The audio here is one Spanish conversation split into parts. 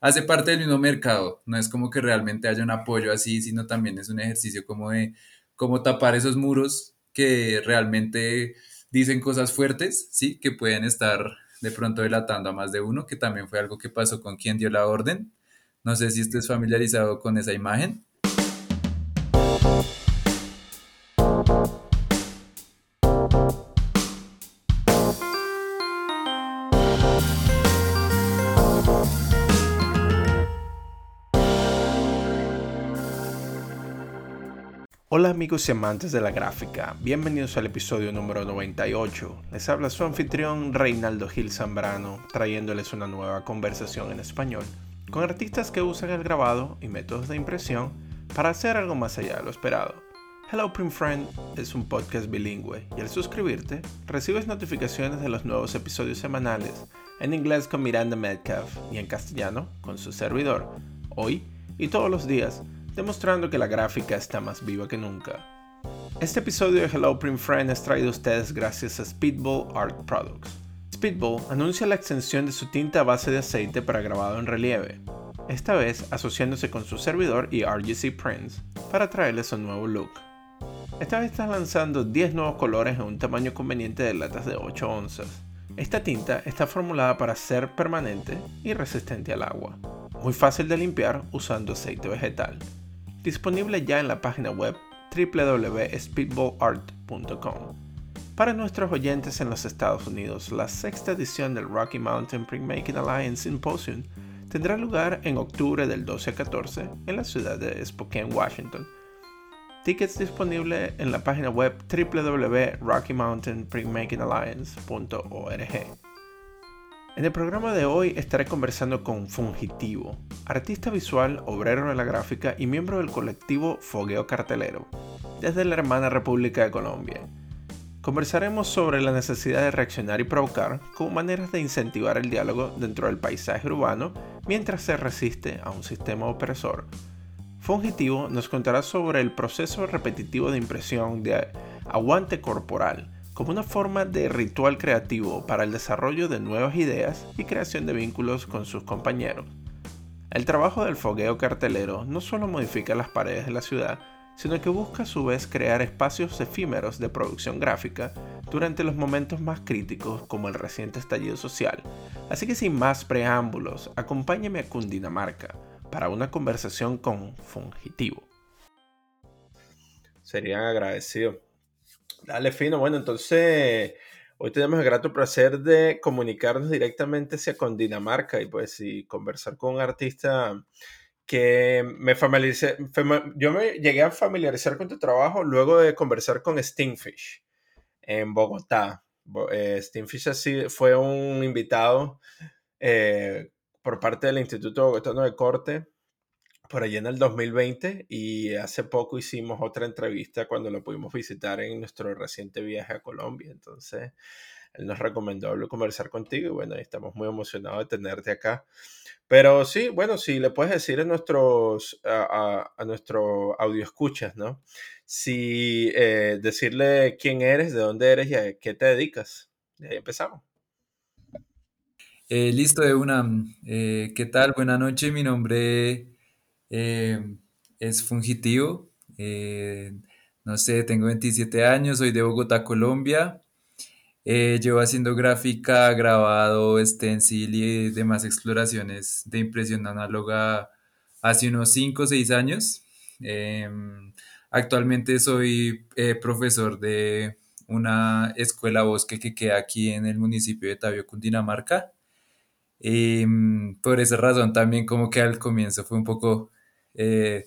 hace parte del mismo mercado. No es como que realmente haya un apoyo así, sino también es un ejercicio como de cómo tapar esos muros que realmente dicen cosas fuertes, ¿sí? Que pueden estar de pronto delatando a más de uno, que también fue algo que pasó con quien dio la orden. No sé si estés familiarizado con esa imagen. Hola amigos y amantes de la gráfica, bienvenidos al episodio número 98. Les habla su anfitrión Reinaldo Gil Zambrano, trayéndoles una nueva conversación en español con artistas que usan el grabado y métodos de impresión para hacer algo más allá de lo esperado. Hello Print Friend es un podcast bilingüe y al suscribirte recibes notificaciones de los nuevos episodios semanales en inglés con Miranda Metcalf y en castellano con su servidor, hoy y todos los días demostrando que la gráfica está más viva que nunca. Este episodio de Hello Print Friend es traído a ustedes gracias a Speedball Art Products. Speedball anuncia la extensión de su tinta a base de aceite para grabado en relieve, esta vez asociándose con su servidor y RGC Prints para traerles un nuevo look. Esta vez están lanzando 10 nuevos colores en un tamaño conveniente de latas de 8 onzas. Esta tinta está formulada para ser permanente y resistente al agua, muy fácil de limpiar usando aceite vegetal disponible ya en la página web www.speedballart.com. Para nuestros oyentes en los Estados Unidos, la sexta edición del Rocky Mountain Printmaking Alliance Symposium tendrá lugar en octubre del 12 a 14 en la ciudad de Spokane, Washington. Tickets disponibles en la página web www.rockymountainprintmakingalliance.org. En el programa de hoy estaré conversando con Fungitivo, artista visual, obrero de la gráfica y miembro del colectivo Fogueo Cartelero, desde la hermana República de Colombia. Conversaremos sobre la necesidad de reaccionar y provocar como maneras de incentivar el diálogo dentro del paisaje urbano mientras se resiste a un sistema opresor. Fungitivo nos contará sobre el proceso repetitivo de impresión de aguante corporal, como una forma de ritual creativo para el desarrollo de nuevas ideas y creación de vínculos con sus compañeros. El trabajo del fogueo cartelero no solo modifica las paredes de la ciudad, sino que busca a su vez crear espacios efímeros de producción gráfica durante los momentos más críticos como el reciente estallido social. Así que sin más preámbulos, acompáñeme a Cundinamarca para una conversación con Fungitivo. Serían agradecidos Dale, fino. Bueno, entonces hoy tenemos el grato placer de comunicarnos directamente hacia con Dinamarca y pues y conversar con un artista que me familiaricé, yo me llegué a familiarizar con tu trabajo luego de conversar con Stingfish en Bogotá. Eh, Stingfish así fue un invitado eh, por parte del Instituto Bogotano de Corte por allí en el 2020 y hace poco hicimos otra entrevista cuando lo pudimos visitar en nuestro reciente viaje a Colombia. Entonces, él nos recomendó conversar contigo y bueno, estamos muy emocionados de tenerte acá. Pero sí, bueno, si le puedes decir a nuestros, a, nuestro audio escuchas, ¿no? Si eh, decirle quién eres, de dónde eres y a qué te dedicas. Y ahí empezamos. Eh, listo, de una. Eh, ¿Qué tal? Buenas noches, mi nombre eh, es fungitivo. Eh, no sé, tengo 27 años, soy de Bogotá, Colombia. Eh, llevo haciendo gráfica, grabado, stencil y demás exploraciones de impresión análoga hace unos 5 o 6 años. Em, actualmente soy profesor de una escuela bosque que queda aquí en el municipio de Tabio, Cundinamarca. Em, por esa razón también como que al comienzo fue un poco eh,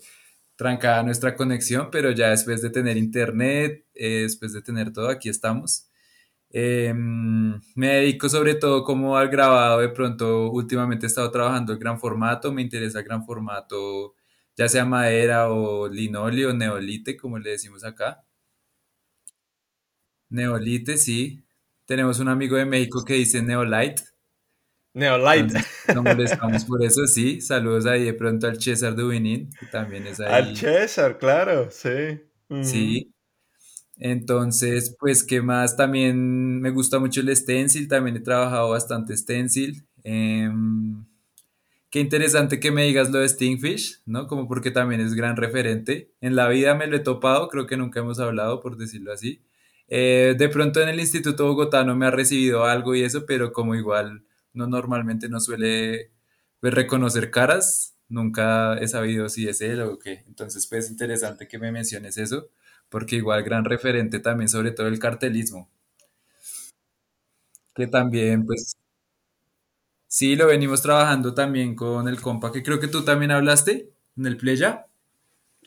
trancada nuestra conexión, pero ya después de tener internet, eh, después de tener todo, aquí estamos. Em, me dedico sobre todo como al grabado, de pronto últimamente he estado trabajando en gran formato, me interesa el gran formato, ya sea madera o linoleo, neolite, como le decimos acá. Neolite, sí. Tenemos un amigo de México que dice neolite. Neolite. no molestamos por eso, sí. Saludos ahí de pronto al César Dubinin, que también es ahí. Al César, claro, sí. Sí. Entonces, pues, ¿qué más? También me gusta mucho el stencil, también he trabajado bastante stencil. Em, qué interesante que me digas lo de Stingfish, ¿no? Como porque también es gran referente. En la vida me lo he topado, creo que nunca hemos hablado, por decirlo así. Eh, de pronto en el Instituto Bogotano me ha recibido algo y eso, pero como igual no normalmente no suele pues, reconocer caras, nunca he sabido si es él o qué. Entonces, pues interesante que me menciones eso, porque igual gran referente también sobre todo el cartelismo, que también pues sí lo venimos trabajando también con el compa, que creo que tú también hablaste en el Pleya.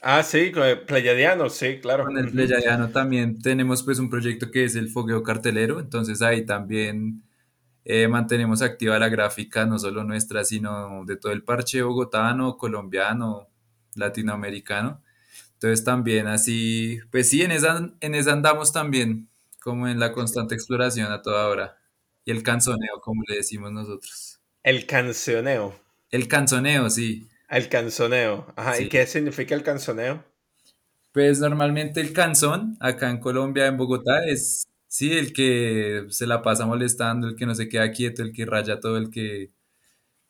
Ah, sí, con el sí, claro. Con el Ujú. Pleyadiano también tenemos pues un proyecto que es el fogueo cartelero, entonces ahí también eh, mantenemos activa la gráfica, no solo nuestra, sino de todo el parche bogotano, colombiano, latinoamericano. Entonces también así, pues sí, en esa, en esa andamos también, como en la constante exploración a toda hora. Y el canzoneo, como le decimos nosotros. El cancioneo. El canzoneo, sí, El canzoneo. Ajá, ¿y sí. qué significa el canzoneo? Pues normalmente el canzón, acá en Colombia, en Bogotá, es, sí, el que se la pasa molestando, el que no se queda quieto, el que raya todo, el que,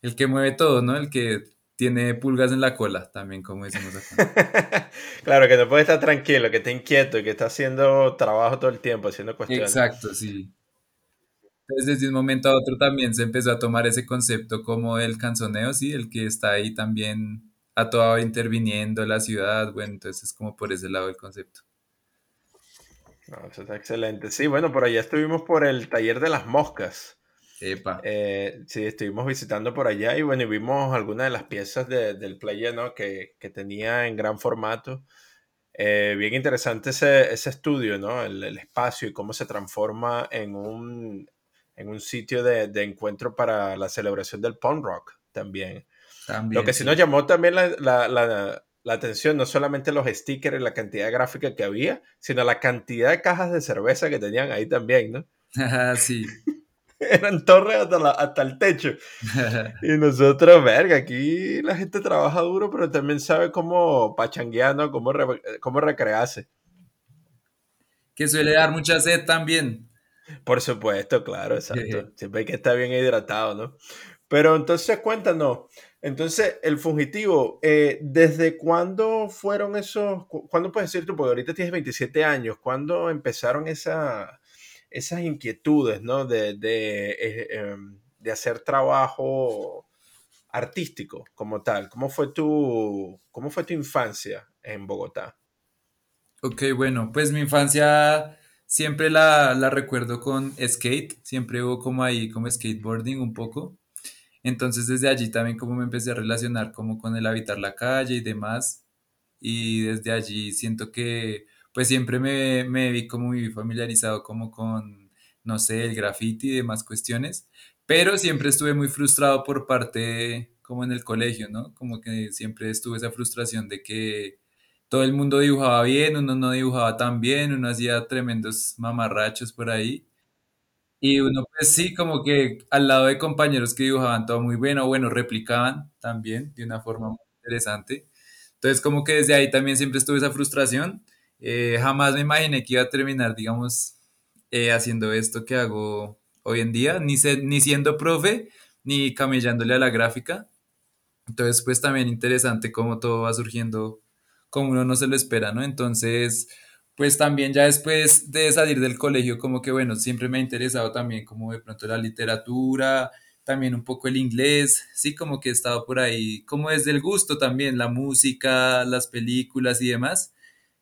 el que mueve todo, ¿no? El que tiene pulgas en la cola, también como decimos acá. Claro, que no puede estar tranquilo, que está inquieto que está haciendo trabajo todo el tiempo, haciendo cuestiones. Exacto, sí. Entonces, desde un momento a otro también se empezó a tomar ese concepto como el canzoneo, sí, el que está ahí también a toda interviniendo la ciudad, bueno, entonces es como por ese lado el concepto. No, eso está excelente. Sí, bueno, por allá estuvimos por el taller de las moscas. Epa, Eh, sí, estuvimos visitando por allá y bueno, y vimos algunas de las piezas de- del player, ¿no? Que, que tenía en gran formato. Eh, bien interesante ese, ese estudio, ¿no? El, el espacio y cómo se transforma en un, en un sitio de, de encuentro para la celebración del punk rock también. Lo también que sí nos sí. llamó también la, la- la- la atención, no solamente los stickers y la cantidad de gráfica que había, sino la cantidad de cajas de cerveza que tenían ahí también, ¿no? Sí. Eran torres hasta, la- hasta el techo. Y nosotros, verga, aquí la gente trabaja duro, pero también sabe cómo pachanguear, ¿no? Cómo, re- cómo recrearse. Que suele dar mucha sed también. Por supuesto, claro, exacto. Siempre hay que estar bien hidratado, ¿no? Pero entonces cuéntanos, entonces el fugitivo, eh, ¿desde cuándo fueron esos, cu- cuándo puedes decir tú, porque ahorita tienes 27 años, ¿cuándo empezaron esa, esas inquietudes, ¿no? De, de, eh, em, de hacer trabajo artístico como tal. ¿Cómo fue tu, cómo fue tu infancia en Bogotá? Ok, bueno, pues mi infancia siempre la, la recuerdo con skate, siempre hubo como ahí, como skateboarding un poco. Entonces desde allí también como me empecé a relacionar como con el habitar la calle y demás. Y desde allí siento que pues siempre me, me vi como muy familiarizado como con, no sé, el graffiti y demás cuestiones. Pero siempre estuve muy frustrado por parte, como en el colegio, ¿no? Como que siempre estuve esa frustración de que todo el mundo dibujaba bien, uno no dibujaba tan bien, uno hacía tremendos mamarrachos por ahí. Y uno, pues sí, como que al lado de compañeros que dibujaban todo muy bueno, bueno, replicaban también de una forma muy interesante. Entonces, como que desde ahí también siempre estuve esa frustración. Eh, jamás me imaginé que iba a terminar, digamos, eh, haciendo esto que hago hoy en día, ni, se- ni siendo profe, ni camellándole a la gráfica. Entonces, pues también interesante cómo todo va surgiendo como uno no se lo espera, ¿no? Entonces, pues también ya después de salir del colegio, como que bueno, siempre me ha interesado también como de pronto la literatura, también un poco el inglés, sí, como que he estado por ahí, como desde el gusto también, la música, las películas y demás.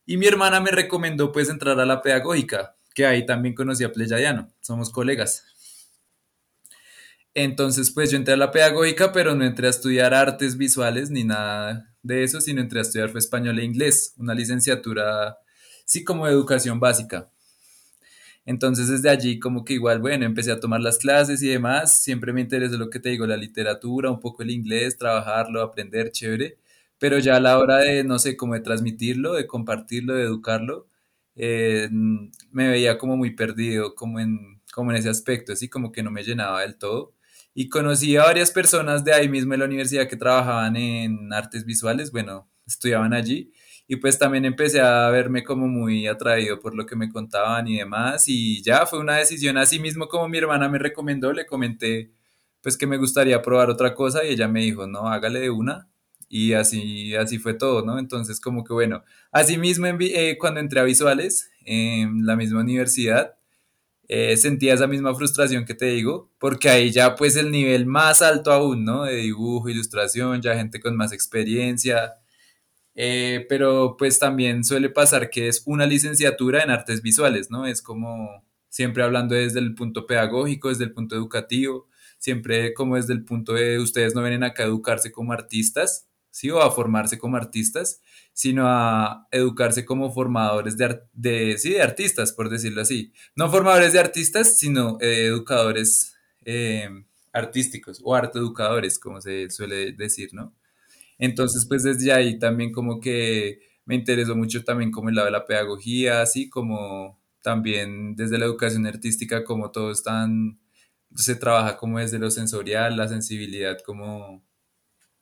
Y mi hermana me recomendó pues entrar a la pedagógica, que ahí también conocí a Pleyadiano, somos colegas. Entonces, pues yo entré a la pedagógica, pero no entré a estudiar artes visuales ni nada de eso, sino entré a estudiar español e inglés, una licenciatura, sí, como educación básica. Entonces, desde allí, como que igual, bueno, empecé a tomar las clases y demás. Siempre me interesó lo que te digo, la literatura, un poco el inglés, trabajarlo, aprender, chévere. Pero ya a la hora de, no sé, como de transmitirlo, de compartirlo, de educarlo, eh, me veía como muy perdido, como en, como en ese aspecto, así como que no me llenaba del todo. Y conocí a varias personas de ahí mismo en la universidad que trabajaban en artes visuales, bueno, estudiaban allí. Y pues también empecé a verme como muy atraído por lo que me contaban y demás. Y ya fue una decisión así mismo como mi hermana me recomendó, le comenté pues que me gustaría probar otra cosa y ella me dijo, no, hágale de una. Y así, así fue todo, ¿no? Entonces, como que bueno, así mismo en eh, cuando entré a visuales, en la misma universidad, eh, sentía esa misma frustración que te digo, porque ahí ya pues el nivel más alto aún, ¿no? De dibujo, ilustración, ya gente con más experiencia, eh, pero pues también suele pasar que es una licenciatura en artes visuales, ¿no? Es como siempre hablando desde el punto pedagógico, desde el punto educativo, siempre como desde el punto de ustedes no vienen acá a educarse como artistas, ¿sí? O a formarse como artistas, sino a educarse como formadores de, de, sí, de artistas, por decirlo así. No formadores de artistas, sino eh, educadores eh, artísticos o arte educadores, como se suele decir, ¿no? Entonces, pues desde ahí también como que me interesó mucho también como el lado de la pedagogía, así como también desde la educación artística, como todo es tan, se trabaja como desde lo sensorial, la sensibilidad como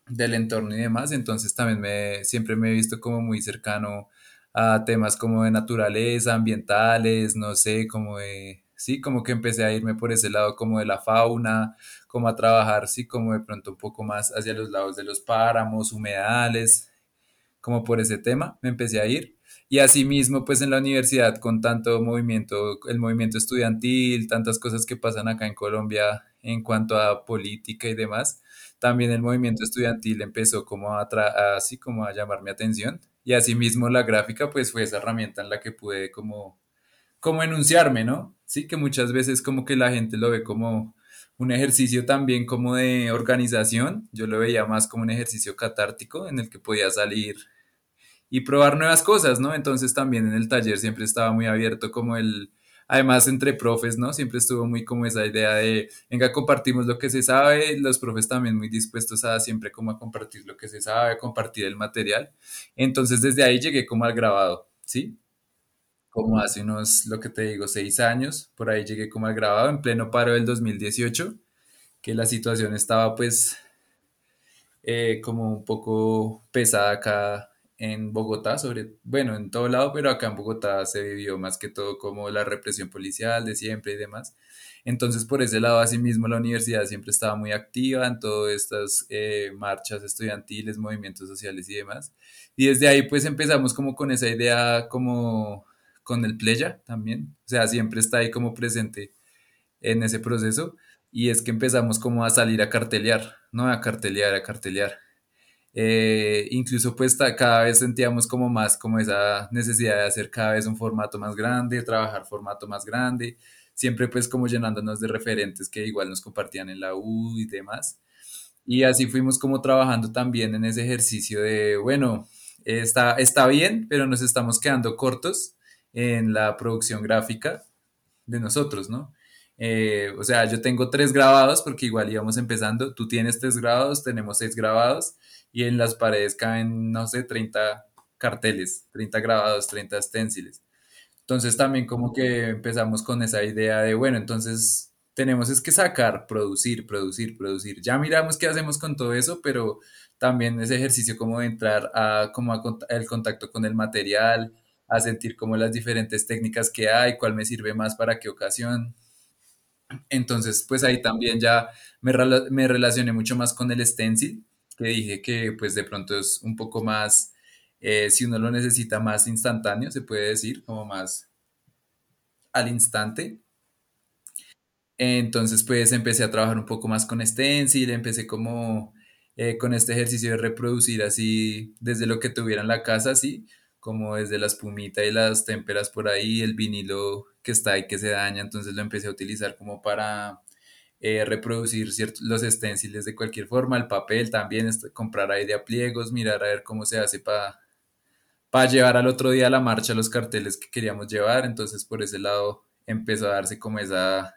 del entorno y demás, entonces también me, siempre me he visto como muy cercano a temas como de naturaleza, ambientales, no sé, como de, sí, como que empecé a irme por ese lado como de la fauna, como a trabajar, sí, como de pronto un poco más hacia los lados de los páramos, humedales, como por ese tema, me empecé a ir. Y asimismo, pues en la universidad, con tanto movimiento, el movimiento estudiantil, tantas cosas que pasan acá en Colombia en cuanto a política y demás, también el movimiento estudiantil empezó como a, así como a llamar mi atención. Y asimismo la gráfica, pues fue esa herramienta en la que pude como, como enunciarme, ¿no? Sí, que muchas veces como que la gente lo ve como un ejercicio también como de organización. Yo lo veía más como un ejercicio catártico en el que podía salir y probar nuevas cosas, ¿no? Entonces también en el taller siempre estaba muy abierto como el, además entre profes, ¿no? Siempre estuvo muy como esa idea de, venga, compartimos lo que se sabe, los profes también muy dispuestos a siempre como a compartir lo que se sabe, compartir el material. Entonces desde ahí llegué como al grabado, ¿sí? Como hace unos, lo que te digo, seis años, por ahí llegué como al grabado en pleno paro del 2018, que la situación estaba pues eh, como un poco pesada acá en Bogotá, sobre, bueno, en todo lado, pero acá en Bogotá se vivió más que todo como la represión policial de siempre y demás. Entonces, por ese lado, asimismo, la universidad siempre estaba muy activa en todas estas eh, marchas estudiantiles, movimientos sociales y demás. Y desde ahí, pues empezamos como con esa idea, como con el Pleya también. O sea, siempre está ahí como presente en ese proceso. Y es que empezamos como a salir a cartelear, ¿no? A cartelear, a cartelear. Eh, incluso pues cada vez sentíamos como más como esa necesidad de hacer cada vez un formato más grande, trabajar formato más grande, siempre pues como llenándonos de referentes que igual nos compartían en la U y demás. Y así fuimos como trabajando también en ese ejercicio de, bueno, está, está bien, pero nos estamos quedando cortos en la producción gráfica de nosotros, ¿no? Eh, o sea, yo tengo tres grabados porque igual íbamos empezando, tú tienes tres grabados, tenemos seis grabados y en las paredes caben, no sé, 30 carteles, 30 grabados, 30 stenciles. Entonces también como que empezamos con esa idea de, bueno, entonces tenemos es que sacar, producir, producir, producir. Ya miramos qué hacemos con todo eso, pero también ese ejercicio como de entrar a como a el contacto con el material, a sentir como las diferentes técnicas que hay, cuál me sirve más para qué ocasión. Entonces, pues ahí también ya me, me relacioné mucho más con el stencil, que dije que pues de pronto es un poco más, eh, si uno lo necesita más instantáneo, se puede decir, como más al instante. Entonces, pues empecé a trabajar un poco más con stencil, empecé como eh, con este ejercicio de reproducir así desde lo que tuviera en la casa, así como desde la espumita y las témperas por ahí, el vinilo que está ahí que se daña, entonces lo empecé a utilizar como para eh, reproducir los stenciles de cualquier forma, el papel también, est- comprar ahí de pliegos, mirar a ver cómo se hace para para llevar al otro día a la marcha los carteles que queríamos llevar, entonces por ese lado empezó a darse como esa,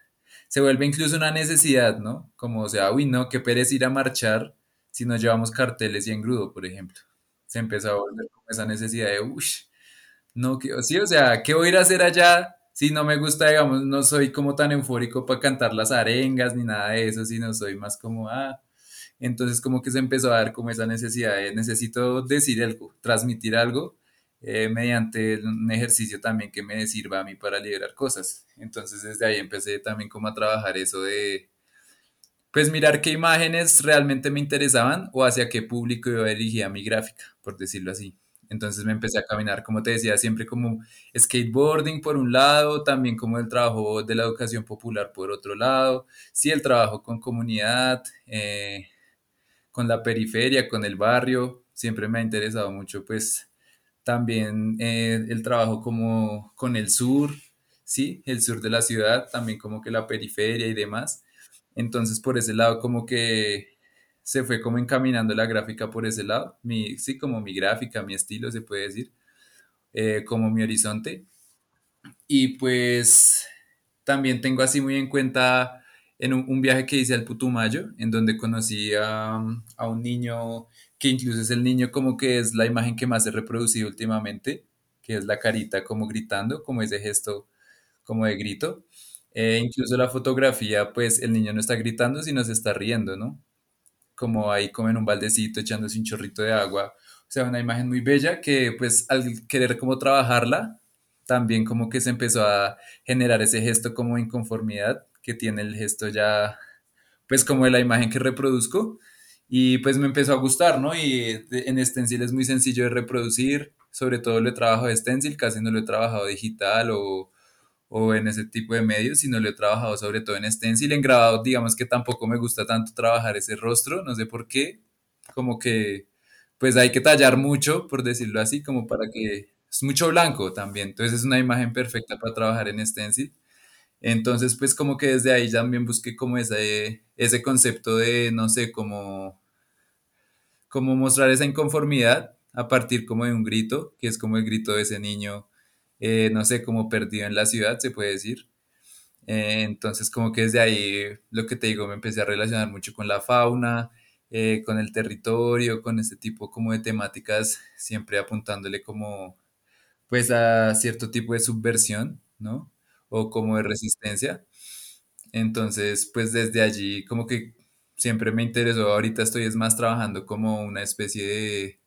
se vuelve incluso una necesidad, ¿no? Como, o sea, uy, no, qué pereza ir a marchar si no llevamos carteles y engrudo, por ejemplo. Empezó a volver como esa necesidad de, uy, no, que, sí, o sea, ¿qué voy a hacer allá? Si no me gusta, digamos, no soy como tan eufórico para cantar las arengas ni nada de eso, sino soy más como, ah, entonces como que se empezó a dar como esa necesidad de necesito decir algo, transmitir algo eh, mediante un ejercicio también que me sirva a mí para liberar cosas. Entonces desde ahí empecé también como a trabajar eso de Pues mirar qué imágenes realmente me interesaban o hacia qué público iba dirigida mi gráfica, por decirlo así. Entonces me empecé a caminar, como te decía, siempre como skateboarding por un lado, también como el trabajo de la educación popular por otro lado, sí, el trabajo con comunidad, eh, con la periferia, con el barrio, siempre me ha interesado mucho, pues también eh, el trabajo como con el sur, sí, el sur de la ciudad, también como que la periferia y demás. Entonces, por ese lado, como que se fue como encaminando la gráfica por ese lado. Mi, sí, como mi gráfica, mi estilo, se puede decir, eh, como mi horizonte. Y pues también tengo así muy en cuenta en un, un viaje que hice al Putumayo, en donde conocí a, a un niño que incluso es el niño como que es la imagen que más he reproducido últimamente, que es la carita como gritando, como ese gesto como de grito. Eh, incluso la fotografía, pues el niño no está gritando, sino se está riendo, ¿no? Como ahí como en un baldecito echándose un chorrito de agua. O sea, una imagen muy bella que pues al querer como trabajarla, también como que se empezó a generar ese gesto como inconformidad que tiene el gesto ya, pues como de la imagen que reproduzco. Y pues me empezó a gustar, ¿no? Y en Stencil es muy sencillo de reproducir, sobre todo lo he trabajado de Stencil, casi no lo he trabajado digital o o en ese tipo de medios, sino lo he trabajado sobre todo en stencil, en grabado, digamos que tampoco me gusta tanto trabajar ese rostro, no sé por qué, como que pues hay que tallar mucho, por decirlo así, como para que es mucho blanco también, entonces es una imagen perfecta para trabajar en stencil. Entonces, pues como que desde ahí también busqué como ese, ese concepto de, no sé, como, como mostrar esa inconformidad a partir como de un grito, que es como el grito de ese niño, eh, no sé, como perdido en la ciudad, se puede decir. Eh, entonces, como que desde ahí, lo que te digo, me empecé a relacionar mucho con la fauna, eh, con el territorio, con este tipo como de temáticas, siempre apuntándole como, pues, a cierto tipo de subversión, ¿no? O como de resistencia. Entonces, pues desde allí, como que siempre me interesó, ahorita estoy es más trabajando como una especie de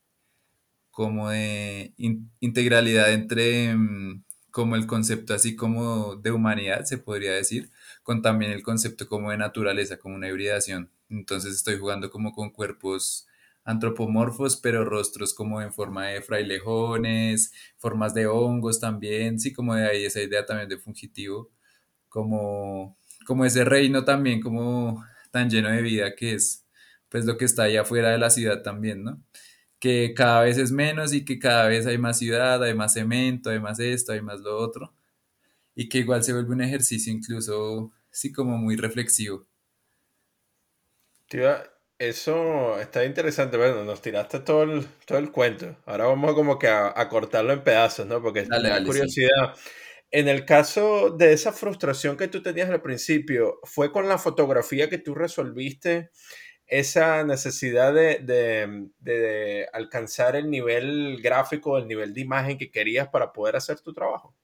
como de in- integralidad entre mm, como el concepto así como de humanidad, se podría decir, con también el concepto como de naturaleza, como una hibridación. Entonces estoy jugando como con cuerpos antropomorfos, pero rostros como en forma de frailejones, formas de hongos también, sí, como de ahí esa idea también de fungitivo, como, como ese reino también, como tan lleno de vida que es pues lo que está allá afuera de la ciudad también, ¿no? Que cada vez es menos y que cada vez hay más ciudad, hay más cemento, hay más esto, hay más lo otro, y que igual se vuelve un ejercicio incluso, sí, como muy reflexivo. Tío, eso está interesante. Bueno, nos tiraste todo el, todo el cuento. Ahora vamos como que a, a cortarlo en pedazos, ¿no? Porque me da dale, sí. curiosidad. En el caso de esa frustración que tú tenías al principio, ¿fue con la fotografía que tú resolviste esa necesidad de, de- alcanzar el nivel gráfico, el nivel de imagen que querías para poder hacer tu trabajo?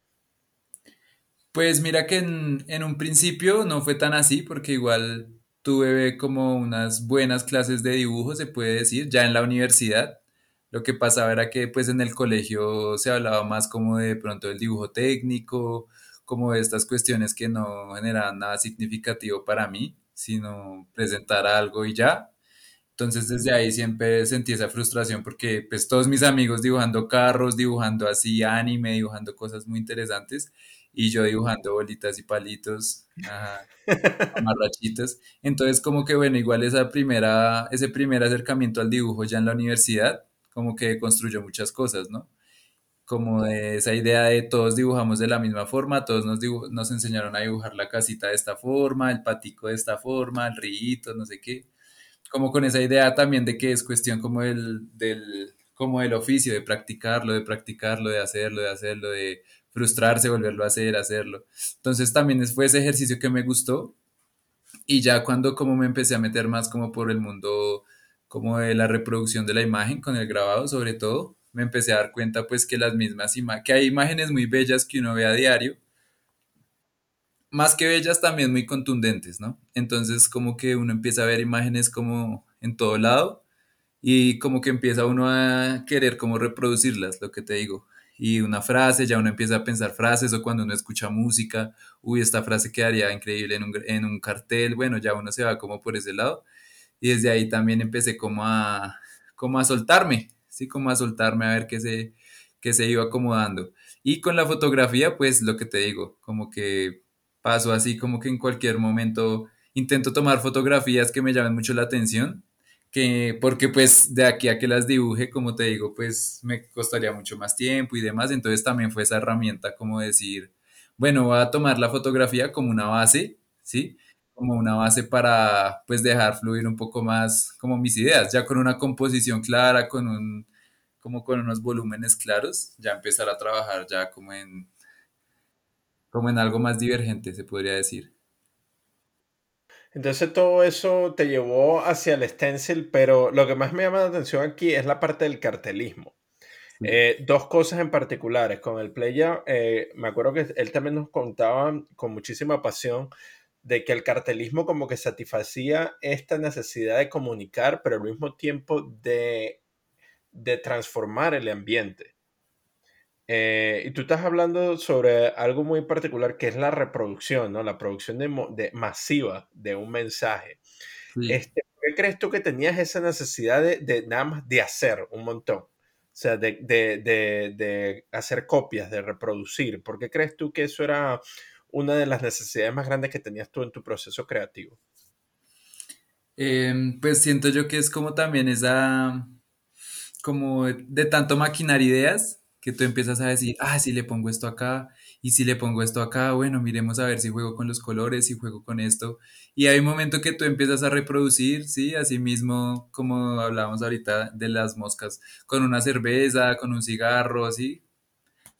Pues mira que en, en un principio no fue tan así, porque igual tuve como unas buenas clases de dibujo, se puede decir, ya en la universidad. Lo que pasaba era que pues en el colegio se hablaba más como de pronto del dibujo técnico, como de estas cuestiones que no generaban nada significativo para mí, sino presentar algo y ya. Entonces desde ahí siempre sentí esa frustración porque pues todos mis amigos dibujando carros, dibujando así anime, dibujando cosas muy interesantes y yo dibujando bolitas y palitos, ajá, amarrachitos. Entonces como que bueno, igual esa primera, ese primer acercamiento al dibujo ya en la universidad como que construyó muchas cosas, ¿no? Como de esa idea de todos dibujamos de la misma forma, todos nos, nos enseñaron a dibujar la casita de esta forma, el patico de esta forma, el rillito, no sé qué como con esa idea también de que es cuestión como del, del, como del oficio, de practicarlo, de practicarlo, de hacerlo, de hacerlo, de frustrarse, volverlo a hacer, hacerlo. Entonces también fue ese ejercicio que me gustó y ya cuando como me empecé a meter más como por el mundo como de la reproducción de la imagen con el grabado sobre todo, me empecé a dar cuenta pues que las mismas que hay imágenes muy bellas que uno ve a diario, más que bellas también muy contundentes, ¿no? Entonces como que uno empieza a ver imágenes como en todo lado y como que empieza uno a querer como reproducirlas, lo que te digo. y una frase, ya uno empieza a pensar frases o cuando uno escucha música, uy, esta frase quedaría increíble en un, en un cartel, bueno, ya uno se va como por ese lado y desde ahí también empecé como a, como a soltarme, sí, como a soltarme a ver qué se, qué se iba acomodando. Y con la fotografía, pues lo que te digo, como que paso así como que en cualquier momento intento tomar fotografías que me llamen mucho la atención, que porque pues de aquí a que las dibuje, como te digo, pues me costaría mucho más tiempo y demás, entonces también fue esa herramienta como decir, bueno, voy a tomar la fotografía como una base, ¿sí? Como una base para pues dejar fluir un poco más como mis ideas, ya con una composición clara, con un como con unos volúmenes claros, ya empezar a trabajar ya como en como en algo más divergente, se podría decir. Entonces todo eso te llevó hacia el stencil, pero lo que más me llama la atención aquí es la parte del cartelismo. Sí, Eh, dos cosas en particulares. Con el Playa, eh, me acuerdo que él también nos contaba con muchísima pasión de que el cartelismo como que satisfacía esta necesidad de comunicar, pero al mismo tiempo de, de transformar el ambiente. Eh, y tú estás hablando sobre algo muy particular que es la reproducción, ¿no? La producción de, de- masiva de un mensaje. sí. Este, ¿por qué crees tú que tenías esa necesidad de, de nada más de hacer un montón? O sea, de, de hacer copias, de reproducir. ¿Por qué crees tú que eso era una de las necesidades más grandes que tenías tú en tu proceso creativo? Em, pues siento yo que es como también esa, como de tanto maquinar ideas, que tú empiezas a decir, ah, si le pongo esto acá, y si le pongo esto acá, bueno, miremos a ver si juego con los colores, si juego con esto. Y hay un momento que tú empiezas a reproducir, ¿sí? Así mismo, como hablábamos ahorita de las moscas, con una cerveza, con un cigarro, ¿sí?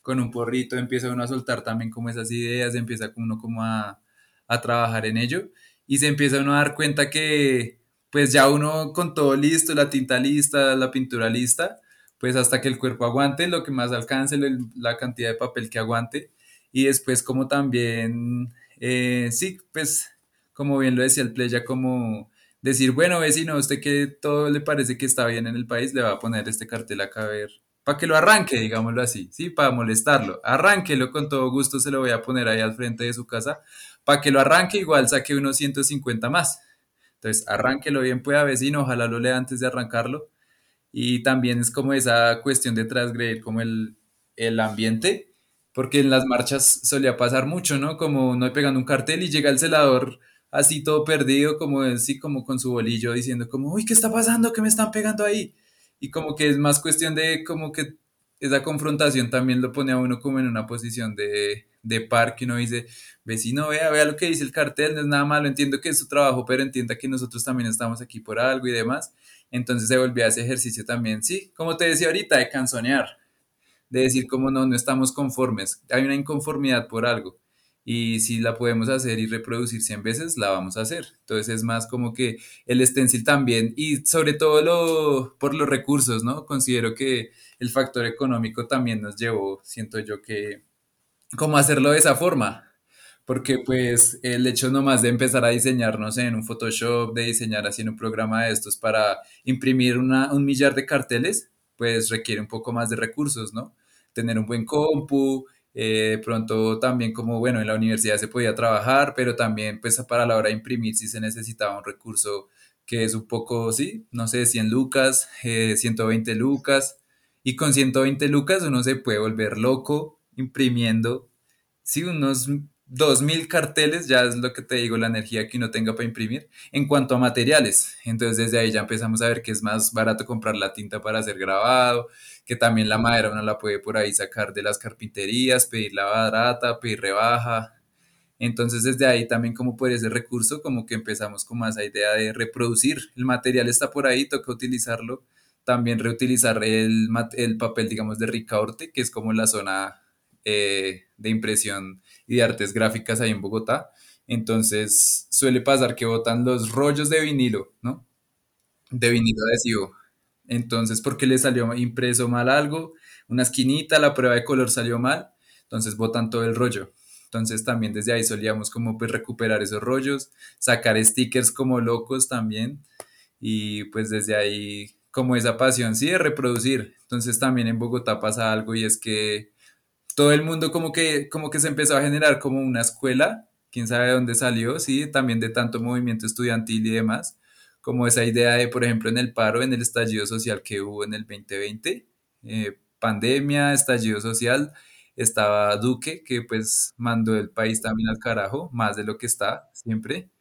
Con un porrito empieza uno a soltar también como esas ideas, empieza uno como a, a trabajar en ello y se empieza uno a dar cuenta que pues ya uno con todo listo, la tinta lista, la pintura lista, pues hasta que el cuerpo aguante lo que más alcance, la cantidad de papel que aguante y después como también, eh, sí, pues como bien lo decía el play, ya como decir, bueno, vecino, usted que todo le parece que está bien en el país, le va a poner este cartel acá a ver para que lo arranque, digámoslo así, ¿sí? Para molestarlo. Arránquelo con todo gusto, se lo voy a poner ahí al frente de su casa. Para que lo arranque, igual saque unos 150 más. Entonces, arránquelo bien, pueda vecino, ojalá lo lea antes de arrancarlo. Y también es como esa cuestión de transgredir como el, el ambiente, porque en las marchas solía pasar mucho, ¿no? Como uno pegando un cartel y llega el celador así todo perdido, como así como con su bolillo diciendo como, uy, ¿qué está pasando? ¿Qué me están pegando ahí? Y como que es más cuestión de como que esa confrontación también lo pone a uno como en una posición de, de par que uno dice, vecino, vea, vea lo que dice el cartel, no es nada malo, entiendo que es su trabajo, pero entienda que nosotros también estamos aquí por algo y demás. Entonces se volvió a ese ejercicio también, sí, como te decía ahorita, de canzonear, de decir como no, no estamos conformes, hay una inconformidad por algo. Y si la podemos hacer y reproducir 100 veces, la vamos a hacer. Entonces es más como que el stencil también, y sobre todo lo, por los recursos, ¿no? Considero que el factor económico también nos llevó, siento yo que, como hacerlo de esa forma, porque pues el hecho nomás de empezar a diseñar, no sé, en un Photoshop, de diseñar así en un programa de estos para imprimir una, un millar de carteles, pues requiere un poco más de recursos, ¿no? Tener un buen compu, eh, pronto también como, bueno, en la universidad se podía trabajar, pero también pues para la hora de imprimir sí se necesitaba un recurso que es un poco, sí, no sé, 100 lucas, eh, 120 lucas, y con 120 lucas uno se puede volver loco imprimiendo Sí, unos 2000 carteles, ya es lo que te digo, la energía que uno tenga para imprimir. En cuanto a materiales, entonces desde ahí ya empezamos a ver que es más barato comprar la tinta para hacer grabado, que también la madera uno la puede por ahí sacar de las carpinterías, pedir la barata, pedir rebaja. Entonces desde ahí también como por ese recurso, como que empezamos con más esa idea de reproducir. El material está por ahí, toca utilizarlo. También reutilizar el, el papel, digamos, de Ricaurte, que es como la zona eh, de impresión y de artes gráficas ahí en Bogotá. Entonces suele pasar que botan los rollos de vinilo, ¿no? De vinilo adhesivo. Entonces, porque le salió impreso mal algo, una esquinita, la prueba de color salió mal, entonces botan todo el rollo. Entonces también desde ahí solíamos como pues recuperar esos rollos, sacar stickers como locos también y pues desde ahí como esa pasión, sí, de reproducir. Entonces también en Bogotá pasa algo y es que todo el mundo como que, como que se empezó a generar como una escuela, quién sabe de dónde salió, sí, también de tanto movimiento estudiantil y demás, como esa idea de, por ejemplo, en el paro, en el estallido social que hubo en el 2020, eh, pandemia, estallido social, estaba Duque, que pues mandó el país también al carajo, más de lo que está siempre.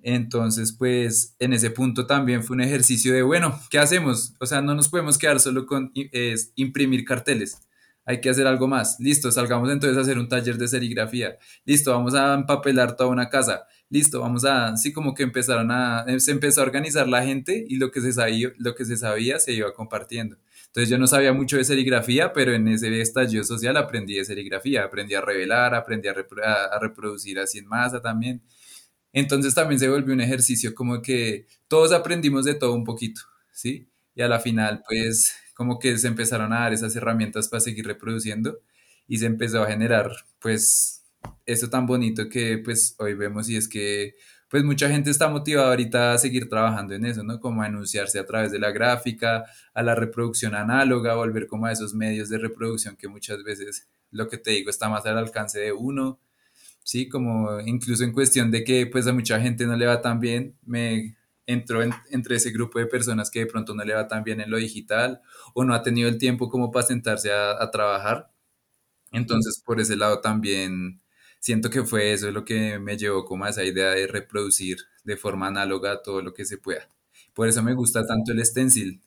Entonces, pues en ese punto también fue un ejercicio de, bueno, ¿qué hacemos? O sea, no nos podemos quedar solo con es, imprimir carteles. Hay que hacer algo más. Listo, salgamos entonces a hacer un taller de serigrafía. Listo, vamos a empapelar toda una casa. Listo, vamos a, sí, como que empezaron a, eh, se empezó a organizar la gente y lo que se sabía, lo que se sabía se iba compartiendo. Entonces yo no sabía mucho de serigrafía, pero en ese estallido social aprendí de serigrafía, aprendí a revelar, aprendí a, repro- a reproducir así en masa también. Entonces también se volvió un ejercicio como que todos aprendimos de todo un poquito, ¿sí? Y a la final, pues, como que se empezaron a dar esas herramientas para seguir reproduciendo y se empezó a generar, pues, eso tan bonito que, pues, hoy vemos y es que, pues, mucha gente está motivada ahorita a seguir trabajando en eso, ¿no? Como a anunciarse a través de la gráfica, a la reproducción análoga, volver como a esos medios de reproducción que muchas veces, lo que te digo, está más al alcance de uno Sí, como incluso en cuestión de que pues a mucha gente no le va tan bien, me entro en- entre ese grupo de personas que de pronto no le va tan bien en lo digital o no ha tenido el tiempo como para sentarse a, a trabajar. Entonces, por ese lado también siento que fue eso lo que me llevó como a esa idea de reproducir de forma análoga todo lo que se pueda. Por eso me gusta tanto el stencil,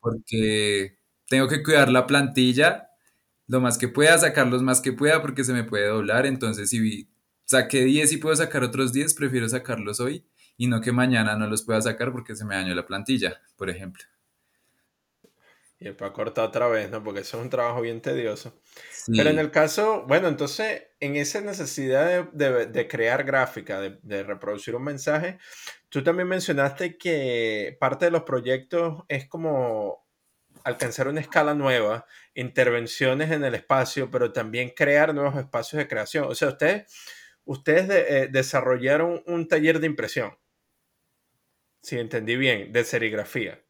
porque tengo que cuidar la plantilla lo más que pueda, sacar los más que pueda porque se me puede doblar. Entonces, si saqué 10 y puedo sacar otros 10 prefiero sacarlos hoy y no que mañana no los pueda sacar porque se me dañó la plantilla, por ejemplo. Y después cortar otra vez, ¿no? Porque eso es un trabajo bien tedioso. Pero en el caso, bueno, entonces, en esa necesidad de, de- de crear gráfica, de, de reproducir un mensaje, tú también mencionaste que parte de los proyectos es como alcanzar una escala nueva, intervenciones en el espacio, pero también crear nuevos espacios de creación. O sea, ustedes, ustedes de- eh, desarrollaron un taller de impresión, si entendí bien, de serigrafía.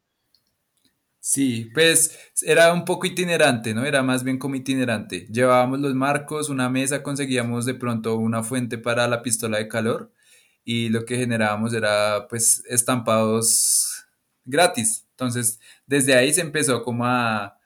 Sí, pues era un poco itinerante, ¿no? Era más bien como itinerante. Llevábamos los marcos, una mesa, conseguíamos de pronto una fuente para la pistola de calor y lo que generábamos era pues estampados gratis. Entonces, desde ahí se empezó como a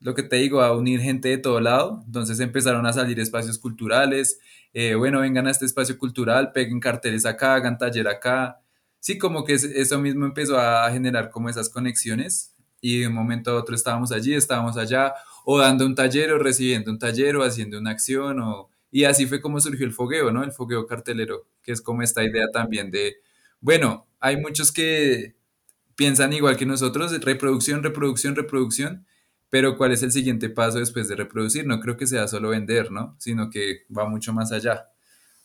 lo que te digo, a unir gente de todo lado. Entonces empezaron a salir espacios culturales. eh, bueno, vengan a este espacio cultural, peguen carteles acá, hagan taller acá. Sí, como que es- eso mismo empezó a generar como esas conexiones y de un momento a otro estábamos allí, estábamos allá, o dando un taller, o recibiendo un taller, o haciendo una acción, o... y así fue como surgió el fogueo, ¿no? El fogueo cartelero, que es como esta idea también de, bueno, hay muchos que piensan igual que nosotros, reproducción, reproducción, reproducción, pero ¿cuál es el siguiente paso después de reproducir? No creo que sea solo vender, ¿no? Sino que va mucho más allá,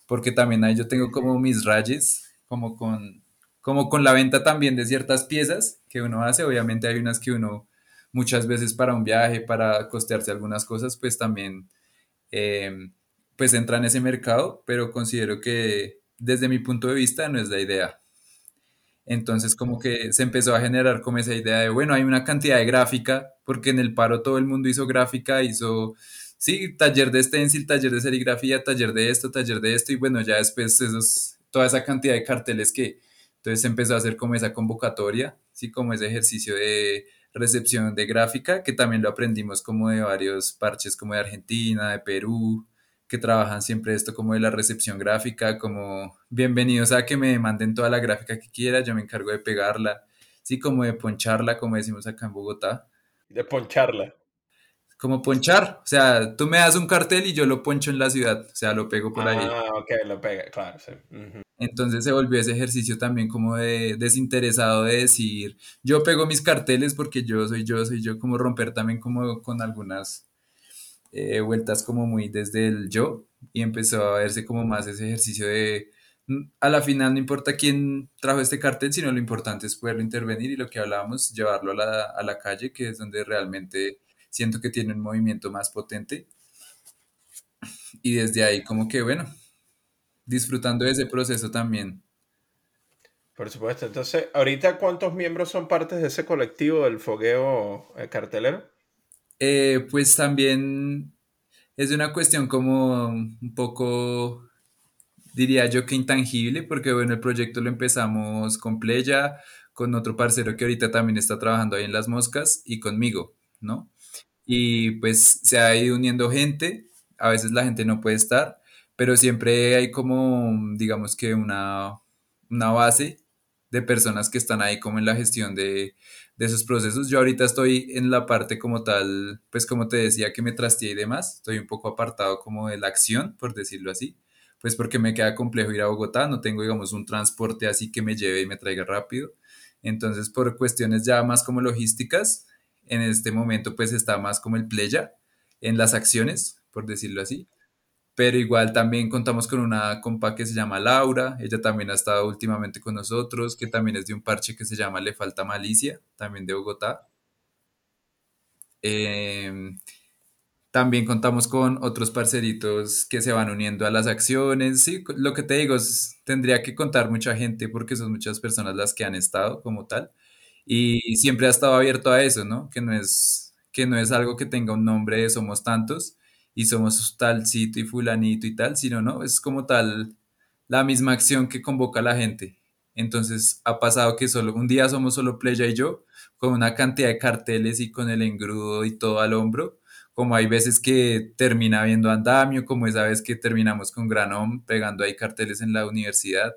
porque también ahí yo tengo como mis rayes, como con, como con la venta también de ciertas piezas que uno hace, obviamente hay unas que uno muchas veces para un viaje, para costearse algunas cosas, pues también eh, pues entra en ese mercado, pero considero que desde mi punto de vista no es la idea. Entonces como que se empezó a generar como esa idea de, bueno, hay una cantidad de gráfica, porque en el paro todo el mundo hizo gráfica, hizo, sí, taller de stencil, taller de serigrafía, taller de esto, taller de esto, y bueno, ya después esos, toda esa cantidad de carteles que, entonces empezó a hacer como esa convocatoria, sí, como ese ejercicio de recepción de gráfica, que también lo aprendimos como de varios parches como de Argentina, de Perú, que trabajan siempre esto como de la recepción gráfica, como bienvenidos a que me manden toda la gráfica que quiera, yo me encargo de pegarla, sí, como de poncharla, como decimos acá en Bogotá, De poncharla. Como ponchar, o sea, tú me das un cartel y yo lo poncho en la ciudad, o sea, lo pego por ahí. Ah, ok, lo pega, claro, sí. Ujú. Entonces se volvió ese ejercicio también como de desinteresado de decir, yo pego mis carteles porque yo soy yo, soy yo, como romper también como con algunas eh, vueltas como muy desde el yo y empezó a verse como más ese ejercicio de mm, a la final no importa quién trajo este cartel, sino lo importante es poderlo intervenir y lo que hablábamos, llevarlo a la, a la calle, que es donde realmente siento que tiene un movimiento más potente y desde ahí como que bueno, disfrutando de ese proceso también. Por supuesto. Entonces, ahorita, ¿cuántos miembros son partes de ese colectivo del fogueo eh, cartelero? Eh, pues también es una cuestión como un poco, diría yo que intangible, porque bueno, el proyecto lo empezamos con Pleya, con otro parcero que ahorita también está trabajando ahí en Las Moscas y conmigo, ¿no? Y pues se ha ido uniendo gente, a veces la gente no puede estar, pero siempre hay como, digamos que una, una base de personas que están ahí como en la gestión de, de esos procesos. Yo ahorita estoy en la parte como tal, pues como te decía que me trasteé y demás, estoy un poco apartado como de la acción, por decirlo así, pues porque me queda complejo ir a Bogotá, no tengo digamos un transporte así que me lleve y me traiga rápido. Entonces, por cuestiones ya más como logísticas, en este momento pues está más como el playa en las acciones, por decirlo así pero igual también contamos con una compa que se llama Laura, ella también ha estado últimamente con nosotros, que también es de un parche que se llama Le Falta Malicia, también de Bogotá. Eh, también contamos con otros parceritos que se van uniendo a las acciones. Sí, lo que te digo, es- tendría que contar mucha gente porque son muchas personas las que han estado como tal. Y siempre ha estado abierto a eso, ¿no? Que no es, que no es algo que tenga un nombre de somos tantos y somos talcito y fulanito y tal, sino, ¿no? Es como tal la misma acción que convoca a la gente. Entonces ha pasado que solo un día somos solo Playa y yo, con una cantidad de carteles y con el engrudo y todo al hombro como hay veces que termina viendo andamio, como esa vez que terminamos con Granón pegando ahí carteles en la universidad.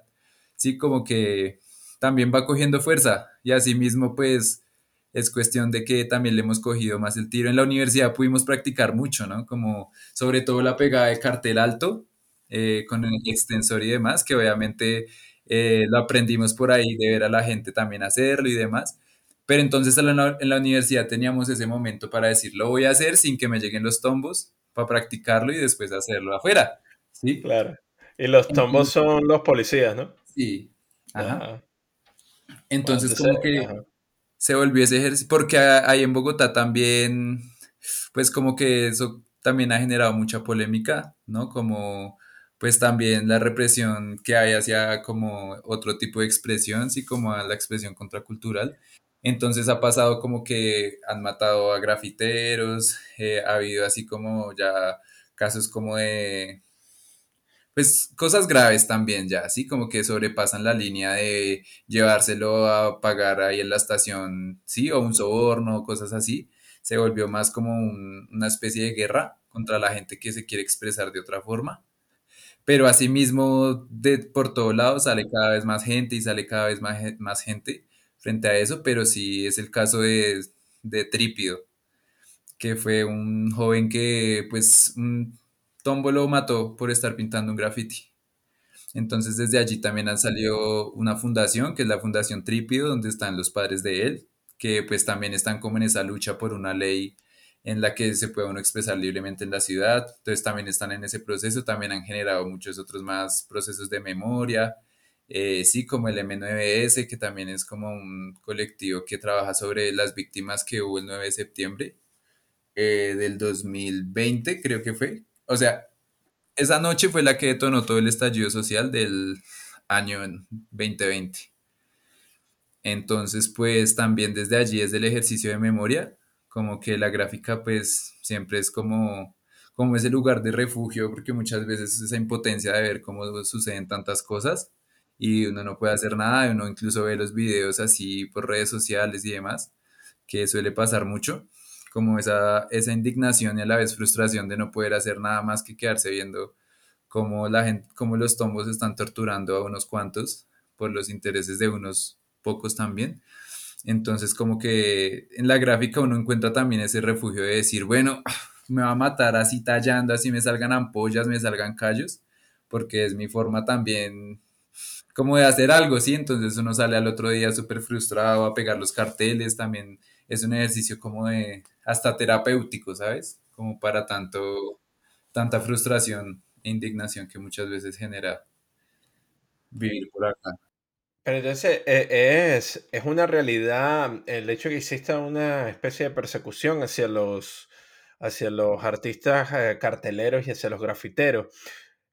Sí, como que también va cogiendo fuerza y asimismo pues es cuestión de que también le hemos cogido más el tiro. En la universidad pudimos practicar mucho, ¿no? Como sobre todo la pegada de cartel alto eh, con el extensor y demás, que obviamente eh, lo aprendimos por ahí de ver a la gente también hacerlo y demás. Pero entonces en la, en la universidad teníamos ese momento para decir, lo voy a hacer sin que me lleguen los tombos, para practicarlo y después hacerlo afuera. ¿Sí? Claro. Y los tombos son los policías, ¿no? sí. Ajá. Ajá. Entonces como que ajá. se volvió ese ejercicio, porque ahí en Bogotá también, pues como que eso también ha generado mucha polémica, ¿no? Como pues también la represión que hay hacia como otro tipo de expresión, sí, como a la expresión contracultural. Entonces ha pasado como que han matado a grafiteros, eh, ha habido así como ya casos como de pues cosas graves también ya, así como que sobrepasan la línea de llevárselo a pagar ahí en la estación, sí, o un soborno, cosas así. Se volvió más como un- una especie de guerra contra la gente que se quiere expresar de otra forma. Pero asimismo, de, por todos lados sale cada vez más gente y sale cada vez más, más gente frente a eso, pero sí es el caso de, de Trípido, que fue un joven que pues tombo lo mató por estar pintando un graffiti. Entonces desde allí también han salido una fundación, que es la Fundación Trípido, donde están los padres de él, que pues también están como en esa lucha por una ley en la que se pueda uno expresar libremente en la ciudad. Entonces también están en ese proceso, también han generado muchos otros más procesos de memoria, eh, sí, como el M9S, que también es como un colectivo que trabaja sobre las víctimas que hubo el 9 de septiembre eh, del 2020, creo que fue. O sea, esa noche fue la que detonó todo el estallido social del año 2020. Entonces, pues también desde allí, desde el ejercicio de memoria, como que la gráfica pues siempre es como, como ese lugar de refugio, porque muchas veces esa impotencia de ver cómo suceden tantas cosas y uno no puede hacer nada, y uno incluso ve los videos así por redes sociales y demás, que suele pasar mucho, como esa, esa indignación y a la vez frustración de no poder hacer nada más que quedarse viendo cómo la gente, cómo los tombos están torturando a unos cuantos por los intereses de unos pocos también. Entonces, como que en la gráfica uno encuentra también ese refugio de decir, bueno, me va a matar así tallando, así me salgan ampollas, me salgan callos, porque es mi forma también como de hacer algo, ¿sí? Entonces uno sale al otro día súper frustrado a pegar los carteles, también es un ejercicio como de hasta terapéutico, ¿sabes? Como para tanto, tanta frustración e indignación que muchas veces genera vivir por acá. Pero entonces eh, es, es una realidad el hecho que exista una especie de persecución hacia los, hacia los artistas eh, carteleros y hacia los grafiteros.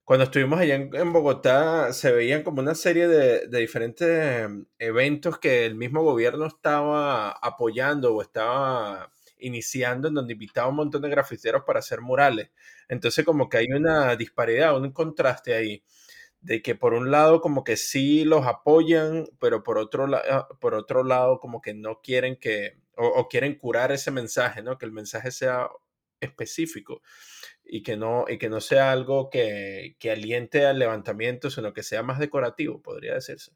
Cuando estuvimos allá en, Bogotá se veían como una serie de, diferentes eventos que el mismo gobierno estaba apoyando o estaba iniciando en donde invitaba a un montón de grafiteros para hacer murales. Entonces como que hay una disparidad, un contraste ahí de que por un lado como que sí los apoyan, pero por otro, la por otro lado como que no quieren que, o, o, quieren curar ese mensaje, ¿no? Que el mensaje sea específico y que no, y que no sea algo que, que aliente al levantamiento, sino que sea más decorativo, podría decirse.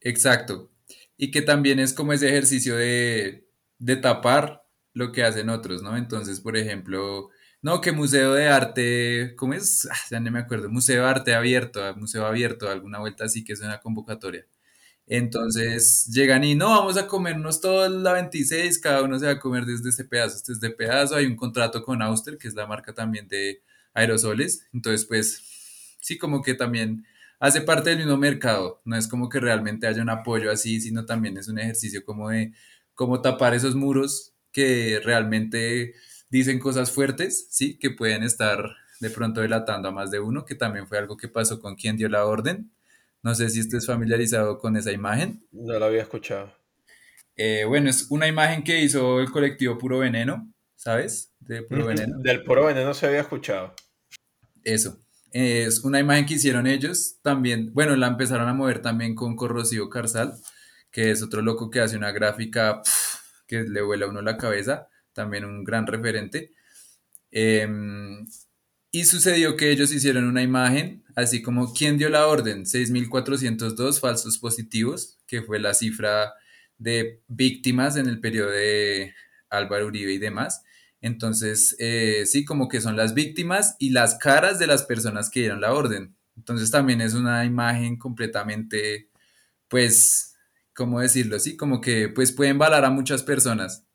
Exacto. Y que también es como ese ejercicio de, de tapar lo que hacen otros, ¿no? Entonces, por ejemplo, no, que Museo de Arte, ¿cómo es? Ah, ya no me acuerdo, Museo de Arte Abierto, Museo Abierto, alguna vuelta así que es una convocatoria. Entonces llegan y no, vamos a comernos toda la 26, cada uno se va a comer desde ese pedazo, este es de pedazo, hay un contrato con Auster, que es la marca también de aerosoles, entonces pues sí, como que también hace parte del mismo mercado, no es como que realmente haya un apoyo así, sino también es un ejercicio como de tapar esos muros que realmente dicen cosas fuertes, sí, que pueden estar de pronto delatando a más de uno, que también fue algo que pasó con quien dio la orden, no sé si estés familiarizado con esa imagen. No la había escuchado. Eh, bueno, es una imagen que hizo el colectivo Puro Veneno, ¿sabes? De Puro Veneno. Del Puro Veneno se había escuchado. Eso. Es una imagen que hicieron ellos. También, bueno, la empezaron a mover también con Corrosivo Carzal, que es otro loco que hace una gráfica pff, que le vuela a uno la cabeza. También un gran referente. Eh, y sucedió que ellos hicieron una imagen, así como ¿quién dio la orden? 6.402 falsos positivos, que fue la cifra de víctimas en el periodo de Álvaro Uribe y demás. Entonces, eh, sí, como que son las víctimas y las caras de las personas que dieron la orden. Entonces también es una imagen completamente, pues, ¿cómo decirlo? Sí, como que pues pueden valar a muchas personas.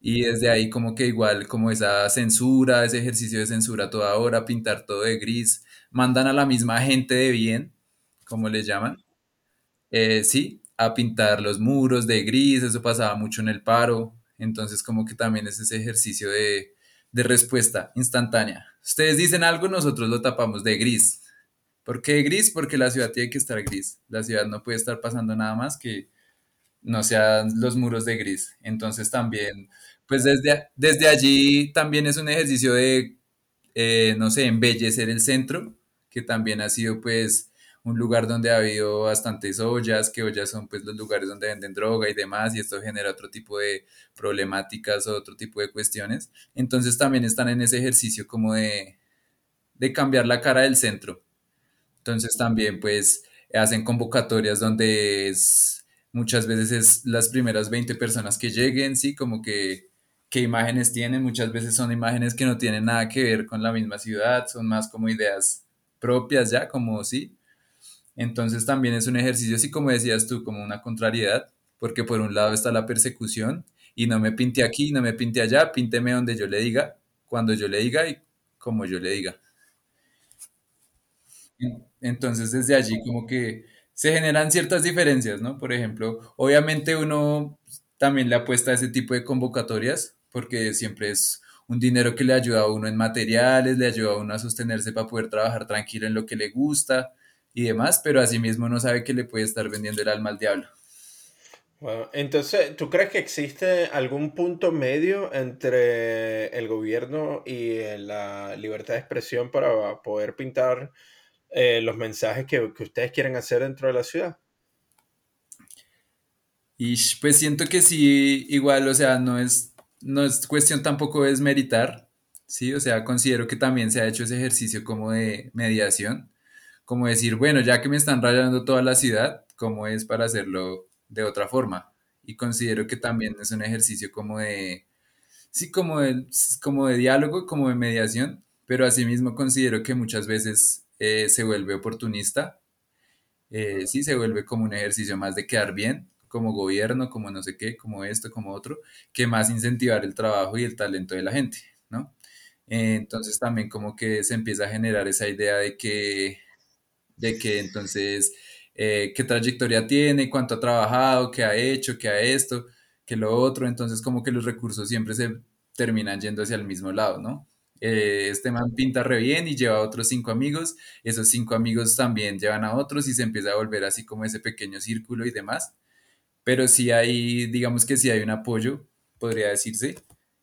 Y desde ahí como que igual, como esa censura, ese ejercicio de censura toda hora, pintar todo de gris, mandan a la misma gente de bien, como les llaman, eh, sí, a pintar los muros de gris, eso pasaba mucho en el paro, entonces como que también es ese ejercicio de, de respuesta instantánea. Ustedes dicen algo, nosotros lo tapamos de gris. ¿Por qué gris? Porque la ciudad tiene que estar gris. La ciudad no puede estar pasando nada más que no sean los muros de gris. Entonces también pues desde, desde allí también es un ejercicio de, eh, no sé, embellecer el centro, que también ha sido pues un lugar donde ha habido bastantes ollas, que ollas son pues los lugares donde venden droga y demás, y esto genera otro tipo de problemáticas o otro tipo de cuestiones. Entonces también están en ese ejercicio como de, de cambiar la cara del centro. Entonces también pues hacen convocatorias donde es, muchas veces es las primeras 20 personas que lleguen, sí, como que qué imágenes tienen. Muchas veces son imágenes que no tienen nada que ver con la misma ciudad, son más como ideas propias ya, como sí. Entonces también es un ejercicio, así como decías tú, como una contrariedad, porque por un lado está la persecución y no me pinte aquí, no me pinte allá, pínteme donde yo le diga, cuando yo le diga y como yo le diga. Entonces desde allí como que se generan ciertas diferencias, ¿no? Por ejemplo, obviamente uno también le apuesta a ese tipo de convocatorias porque siempre es un dinero que le ayuda a uno en materiales, le ayuda a uno a sostenerse para poder trabajar tranquilo en lo que le gusta y demás, pero asimismo no sabe que le puede estar vendiendo el alma al diablo. Bueno, entonces, ¿tú crees que existe algún punto medio entre el gobierno y la libertad de expresión para poder pintar eh, los mensajes que, que ustedes quieren hacer dentro de la ciudad? Y pues siento que sí, igual, o sea, no es no es cuestión tampoco de desmeritar, ¿sí? O sea, considero que también se ha hecho ese ejercicio como de mediación, como decir, bueno, ya que me están rayando toda la ciudad, ¿cómo es para hacerlo de otra forma? Y considero que también es un ejercicio como de, sí, como de, como de diálogo, como de mediación, pero asimismo considero que muchas veces eh, se vuelve oportunista, eh, sí, se vuelve como un ejercicio más de quedar bien, como gobierno, como no sé qué, como esto, como otro, que más incentivar el trabajo y el talento de la gente, ¿no? Eh, entonces también como que se empieza a generar esa idea de que, de que entonces, eh, qué trayectoria tiene, cuánto ha trabajado, qué ha hecho, qué ha esto, qué lo otro, entonces como que los recursos siempre se terminan yendo hacia el mismo lado, ¿no? Eh, este man pinta re bien y lleva otros cinco amigos, esos cinco amigos también llevan a otros y se empieza a volver así como ese pequeño círculo y demás. Pero sí hay, digamos que sí hay un apoyo, podría decirse,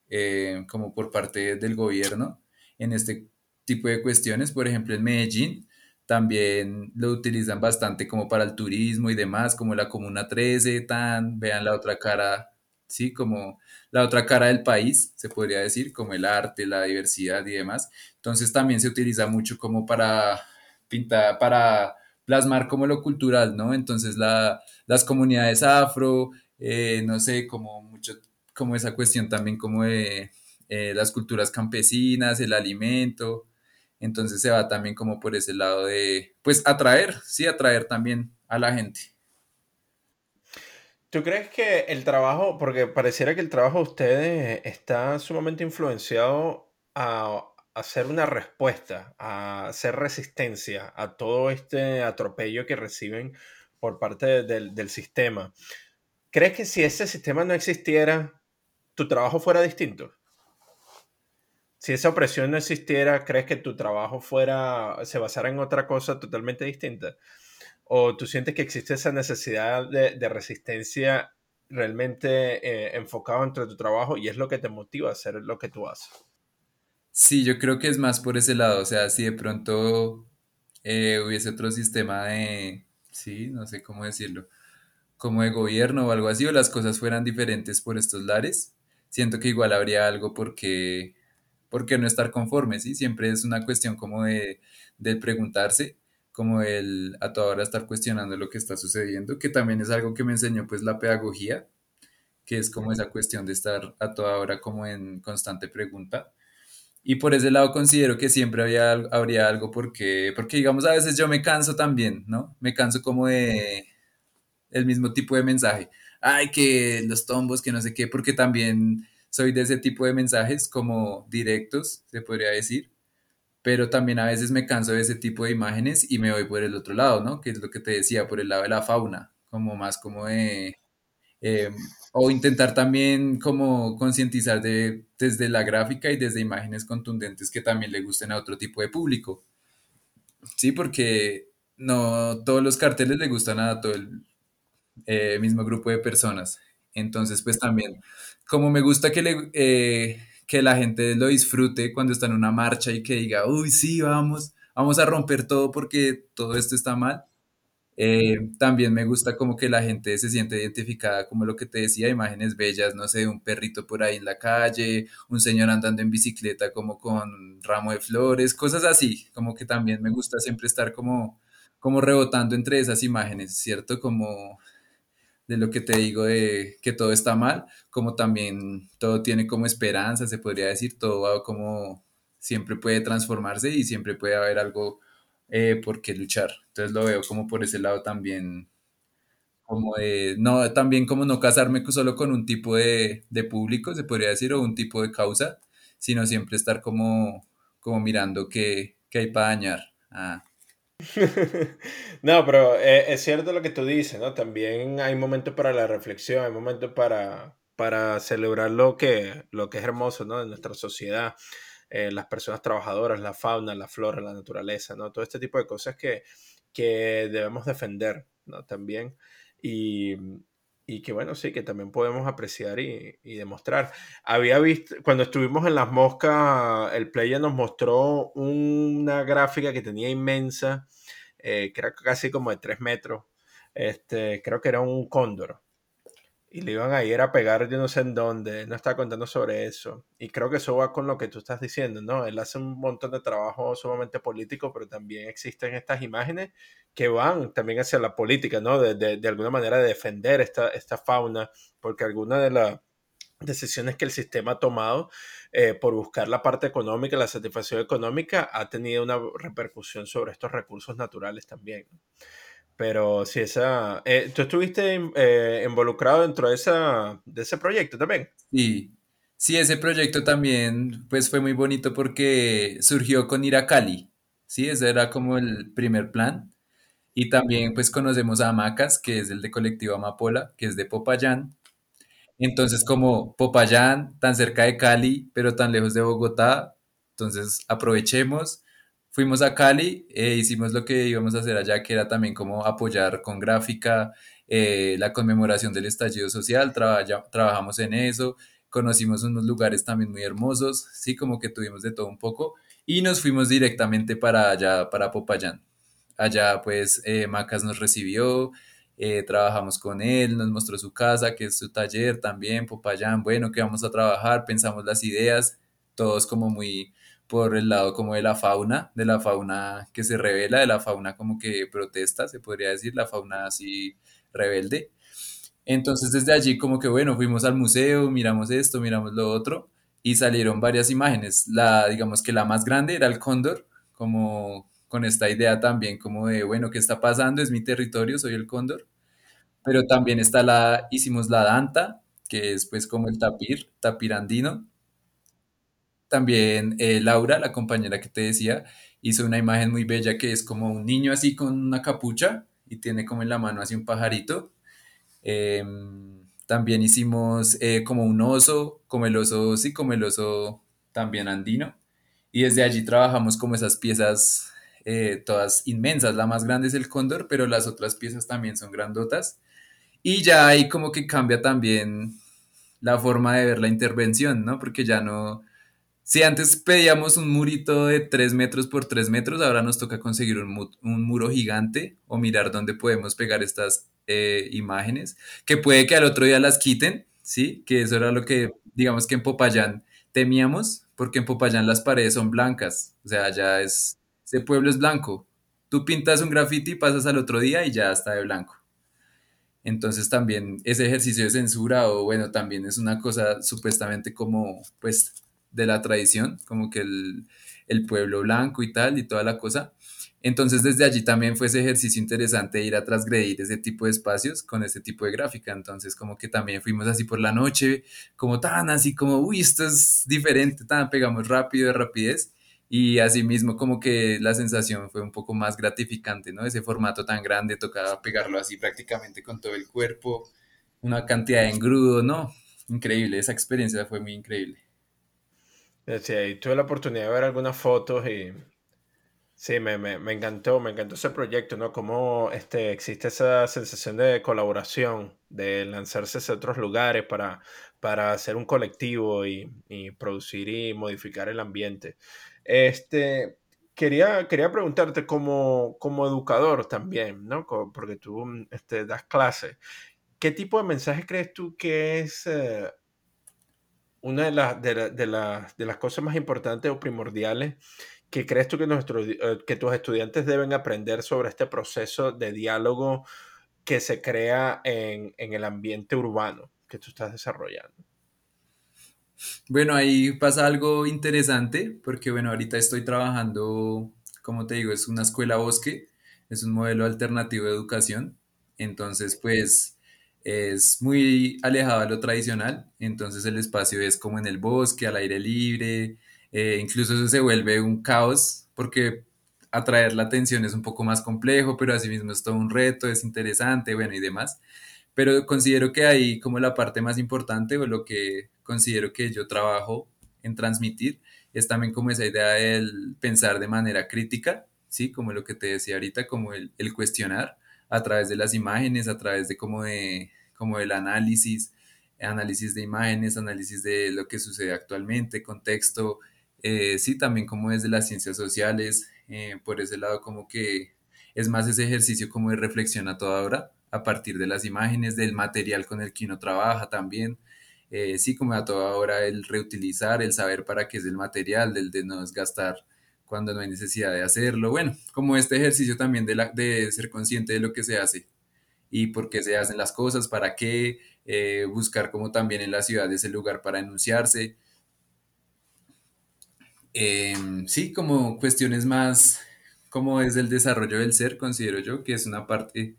eh, como por parte del gobierno en este tipo de cuestiones. Por ejemplo, en Medellín también lo utilizan bastante como para el turismo y demás, como la Comuna 13, tan, vean la otra cara, sí, como la otra cara del país, se podría decir, como el arte, la diversidad y demás. Entonces también se utiliza mucho como para pintar, para plasmar como lo cultural, ¿no? Entonces la, las comunidades afro, eh, no sé, como mucho, como esa cuestión también como de eh, las culturas campesinas, el alimento, entonces se va también como por ese lado de, pues atraer, sí, atraer también a la gente. ¿Tú crees que el trabajo, porque pareciera que el trabajo de ustedes está sumamente influenciado a hacer una respuesta, a hacer resistencia a todo este atropello que reciben por parte del, del sistema? ¿Crees que si ese sistema no existiera, tu trabajo fuera distinto? Si esa opresión no existiera, ¿crees que tu trabajo fuera, se basara en otra cosa totalmente distinta? ¿O tú sientes que existe esa necesidad de, de resistencia realmente eh, enfocado entre tu trabajo y es lo que te motiva a hacer lo que tú haces? Sí, yo creo que es más por ese lado, o sea, si de pronto eh, hubiese otro sistema de, sí, no sé cómo decirlo, como de gobierno o algo así, o las cosas fueran diferentes por estos lares, siento que igual habría algo porque, porque no estar conforme, ¿sí? Siempre es una cuestión como de, de preguntarse, como el a toda hora estar cuestionando lo que está sucediendo, que también es algo que me enseñó pues la pedagogía, que es como esa cuestión de estar a toda hora como en constante pregunta. Y por ese lado considero que siempre había, habría algo porque, porque digamos a veces yo me canso también, ¿no? Me canso como de el mismo tipo de mensaje. Ay, que los tombos, que no sé qué, porque también soy de ese tipo de mensajes como directos, se podría decir, pero también a veces me canso de ese tipo de imágenes y me voy por el otro lado, ¿no? Que es lo que te decía, por el lado de la fauna, como más como de... eh, o intentar también como concientizar de, desde la gráfica y desde imágenes contundentes que también le gusten a otro tipo de público. Sí, porque no todos los carteles le gustan a todo el eh, mismo grupo de personas. Entonces, pues también, como me gusta que, le, eh, que la gente lo disfrute cuando está en una marcha y que diga, uy, sí, vamos, vamos a romper todo porque todo esto está mal. Eh, también me gusta como que la gente se siente identificada, como lo que te decía, imágenes bellas, no sé, un perrito por ahí en la calle, un señor andando en bicicleta como con ramo de flores, cosas así, como que también me gusta siempre estar como, como rebotando entre esas imágenes, ¿cierto? Como de lo que te digo de que todo está mal, como también todo tiene como esperanza, se podría decir, todo va como siempre puede transformarse y siempre puede haber algo eh, por qué luchar. Entonces lo veo como por ese lado también, como de, no, también como no casarme solo con un tipo de, de público, se podría decir, o un tipo de causa, sino siempre estar como, como mirando qué, qué hay para dañar. Ah, No, pero eh, es cierto lo que tú dices, ¿no? También hay momentos para la reflexión, hay momentos para, para celebrar lo que, lo que es hermoso, ¿no? De nuestra sociedad, eh, las personas trabajadoras, la fauna, la flora, la naturaleza, ¿no? Todo este tipo de cosas que, que debemos defender, ¿no? También. Y, y que bueno, sí, que también podemos apreciar y, demostrar. Había visto, cuando estuvimos en Las Moscas, el player nos mostró una gráfica que tenía inmensa eh, que casi como de 3 metros. Este, creo que era un cóndor. Y le iban a ir a pegar yo no sé en dónde. No estaba contando sobre eso. Y creo que eso va con lo que tú estás diciendo, ¿no? Él hace un montón de trabajo sumamente político, pero también existen estas imágenes que van también hacia la política, ¿no? De, de, de alguna manera de defender esta, esta fauna, porque alguna de las decisiones que el sistema ha tomado eh, por buscar la parte económica, la satisfacción económica, ha tenido una repercusión sobre estos recursos naturales también. ¿no? Pero si esa... Eh, ¿Tú estuviste eh, involucrado dentro de, esa, de ese proyecto también? Sí, sí, ese proyecto también pues fue muy bonito porque surgió con ir a Cali, sí, ese era como el primer plan. Y también pues conocemos a Macas, que es el de colectivo Amapola, que es de Popayán. Entonces como Popayán, tan cerca de Cali, pero tan lejos de Bogotá, Entonces aprovechemos, fuimos a Cali, eh, hicimos lo que íbamos a hacer allá, que era también como apoyar con gráfica eh, la conmemoración del estallido social, traballa- trabajamos en eso, conocimos unos lugares también muy hermosos, sí, como que tuvimos de todo un poco y nos fuimos directamente para allá, para Popayán. Allá pues eh, Macas nos recibió, eh, trabajamos con él, nos mostró su casa, que es su taller también, Popayán, bueno, que vamos a trabajar, pensamos las ideas, todos como muy por el lado como de la fauna, de la fauna que se revela, de la fauna como que protesta, se podría decir, la fauna así rebelde. Entonces desde allí como que bueno, fuimos al museo, miramos esto, miramos lo otro y salieron varias imágenes. La, digamos que la más grande era el cóndor, como con esta idea también como de, bueno, ¿qué está pasando? Es mi territorio, soy el cóndor. Pero también está la, hicimos la danta, que es pues como el tapir, tapir andino. También eh, Laura, la compañera que te decía, hizo una imagen muy bella que es como un niño así con una capucha y tiene como en la mano así un pajarito eh, también hicimos eh, como un oso, como el oso, sí, como el oso también andino. Y desde allí trabajamos como esas piezas eh, todas inmensas. La más grande es el cóndor, pero las otras piezas también son grandotas. Y ya ahí como que cambia también la forma de ver la intervención, ¿no? Porque ya no, si antes pedíamos un murito de 3 metros por 3 metros, ahora nos toca conseguir un, mu- un muro gigante o mirar dónde podemos pegar estas eh, imágenes, que puede que al otro día las quiten, ¿sí? Que eso era lo que, digamos que en Popayán temíamos, porque en Popayán las paredes son blancas, o sea, ya es, ese pueblo es blanco. Tú pintas un graffiti, pasas al otro día y ya está de blanco. Entonces también ese ejercicio de censura o bueno, también es una cosa supuestamente como pues de la tradición, como que el, pueblo blanco y tal y toda la cosa. Entonces desde allí también fue ese ejercicio interesante ir a transgredir ese tipo de espacios con ese tipo de gráfica. Entonces como que también fuimos así por la noche, como tan así como, uy, esto es diferente, tan pegamos rápido de rapidez. Y así mismo como que la sensación fue un poco más gratificante, ¿no? Ese formato tan grande, tocaba pegarlo así prácticamente con todo el cuerpo, una cantidad de engrudo, ¿no? Increíble, esa experiencia fue muy increíble. Decía, y tuve la oportunidad de ver algunas fotos y sí, me, me, me encantó, me encantó ese proyecto, ¿no? Cómo este, existe esa sensación de colaboración, de lanzarse hacia otros lugares para, para hacer un colectivo y, y producir y modificar el ambiente. Este, quería, quería preguntarte como, como educador también, ¿no? Porque tú este, das clases. ¿Qué tipo de mensaje crees tú que es eh, una de, las de, la- de las cosas más importantes o primordiales que crees tú que, nuestros, eh, que tus estudiantes deben aprender sobre este proceso de diálogo que se crea en, en el ambiente urbano que tú estás desarrollando? Bueno, ahí pasa algo interesante, porque bueno, ahorita estoy trabajando, como te digo, es una escuela bosque, es un modelo alternativo de educación, entonces pues es muy alejado de lo tradicional, entonces el espacio es como en el bosque, al aire libre, eh, incluso eso se vuelve un caos, porque atraer la atención es un poco más complejo, pero asimismo es todo un reto, es interesante, bueno, y demás. Pero considero que ahí como la parte más importante o lo que considero que yo trabajo en transmitir es también como esa idea del pensar de manera crítica, ¿sí? Como lo que te decía ahorita, como el, cuestionar a través de las imágenes, a través de como de como del análisis, análisis de imágenes, análisis de lo que sucede actualmente, contexto, eh, sí, también como desde las ciencias sociales, eh, por ese lado como que es más ese ejercicio como de reflexión a toda hora, a partir de las imágenes, del material con el que uno trabaja también. Eh, sí, como a toda hora el reutilizar, el saber para qué es el material, del de no desgastar cuando no hay necesidad de hacerlo. Bueno, como este ejercicio también de, la, de ser consciente de lo que se hace y por qué se hacen las cosas, para qué, eh, buscar como también en la ciudad ese lugar para enunciarse. Eh, sí, como cuestiones más como es el desarrollo del ser, considero yo, que es una parte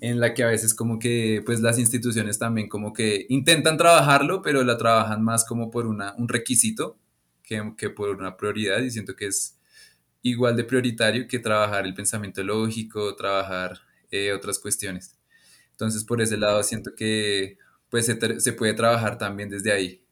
en la que a veces como que pues las instituciones también como que intentan trabajarlo, pero la trabajan más como por una, un requisito que, que por una prioridad y siento que es igual de prioritario que trabajar el pensamiento lógico, trabajar eh, otras cuestiones. Entonces por ese lado siento que pues se, se puede trabajar también desde ahí.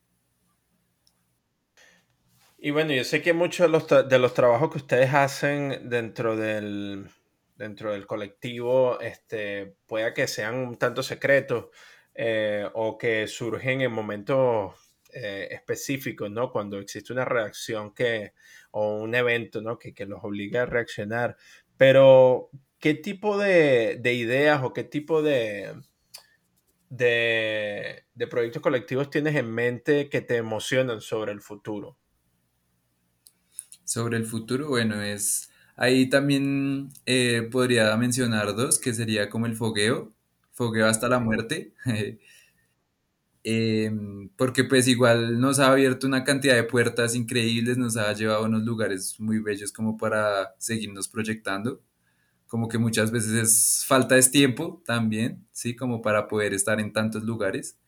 Y bueno, yo sé que muchos de los, de los trabajos que ustedes hacen dentro del, dentro del colectivo, este, pueda que sean un tanto secretos eh, o que surgen en momentos eh, específicos, ¿no? Cuando existe una reacción que, o un evento, ¿no? Que, que los obliga a reaccionar. Pero, ¿qué tipo de, de ideas o qué tipo de, de, de proyectos colectivos tienes en mente que te emocionan sobre el futuro? Sobre el futuro, bueno, es... Ahí también eh, podría mencionar dos, que sería como el fogueo, fogueo hasta la muerte, Em, porque pues igual nos ha abierto una cantidad de puertas increíbles, nos ha llevado a unos lugares muy bellos como para seguirnos proyectando, como que muchas veces es falta de tiempo también, ¿sí? Como para poder estar en tantos lugares.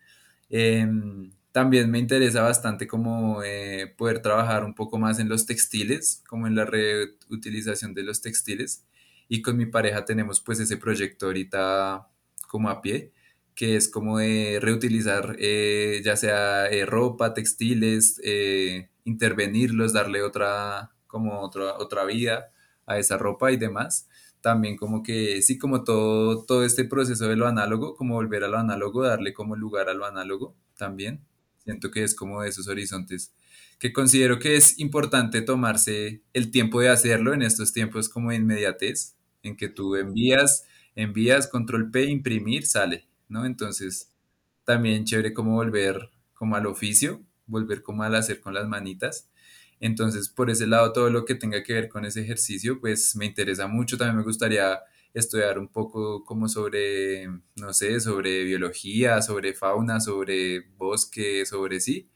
Em, también me interesa bastante como eh, poder trabajar un poco más en los textiles, como en la reutilización de los textiles. Y con mi pareja tenemos pues ese proyecto ahorita como a pie, que es como de reutilizar eh, ya sea eh, ropa, textiles, eh, intervenirlos, darle otra, como otra, otra vida a esa ropa y demás también como que sí, como todo, todo este proceso de lo análogo, como volver a lo análogo, darle como lugar a lo análogo también. Siento que es como de esos horizontes que considero que es importante tomarse el tiempo de hacerlo en estos tiempos como de inmediatez, en que tú envías, envías, control P, imprimir, sale, ¿no? Entonces, también chévere como volver como al oficio, volver como al hacer con las manitas entonces, por ese lado, todo lo que tenga que ver con ese ejercicio, pues me interesa mucho. También me gustaría estudiar un poco como sobre, no sé, sobre biología, sobre fauna, sobre bosque, sobre sí,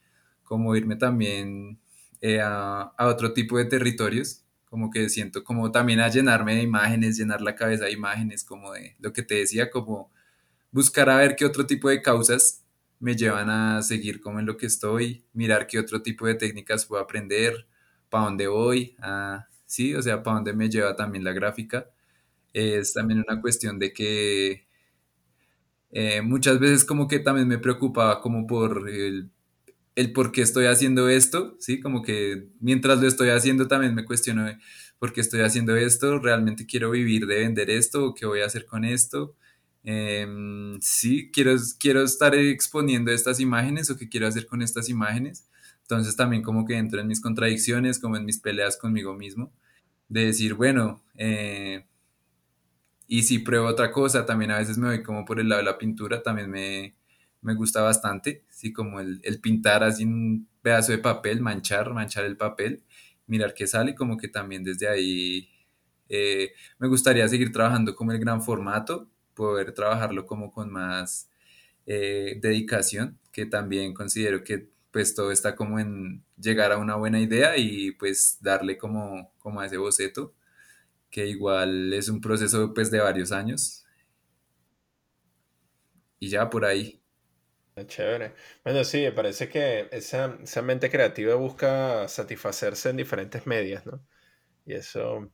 como irme también eh, a, a otro tipo de territorios, como que siento como también a llenarme de imágenes, llenar la cabeza de imágenes, como de lo que te decía, como buscar a ver qué otro tipo de causas me llevan a seguir como en lo que estoy, mirar qué otro tipo de técnicas puedo aprender, para dónde voy, ah, sí, o sea, para dónde me lleva también la gráfica. Es también una cuestión de que eh, muchas veces como que también me preocupaba como por el, el por qué estoy haciendo esto, ¿sí? Como que mientras lo estoy haciendo también me cuestiono por qué estoy haciendo esto, realmente quiero vivir de vender esto, o qué voy a hacer con esto. Em, sí, quiero, quiero estar exponiendo estas imágenes o qué quiero hacer con estas imágenes. Entonces también como que entro en mis contradicciones, como en mis peleas conmigo mismo, de decir, bueno, eh, y si pruebo otra cosa, también a veces me voy como por el lado de la pintura, también me, me gusta bastante, sí, como el, el pintar así un pedazo de papel, manchar, manchar el papel, mirar qué sale, como que también desde ahí eh, me gustaría seguir trabajando como el gran formato, poder trabajarlo como con más eh, dedicación, que también considero que pues todo está como en llegar a una buena idea y pues darle como, como a ese boceto, que igual es un proceso pues de varios años y ya por ahí. Chévere. Bueno, sí, me parece que esa, esa mente creativa busca satisfacerse en diferentes medios, ¿no? Y eso,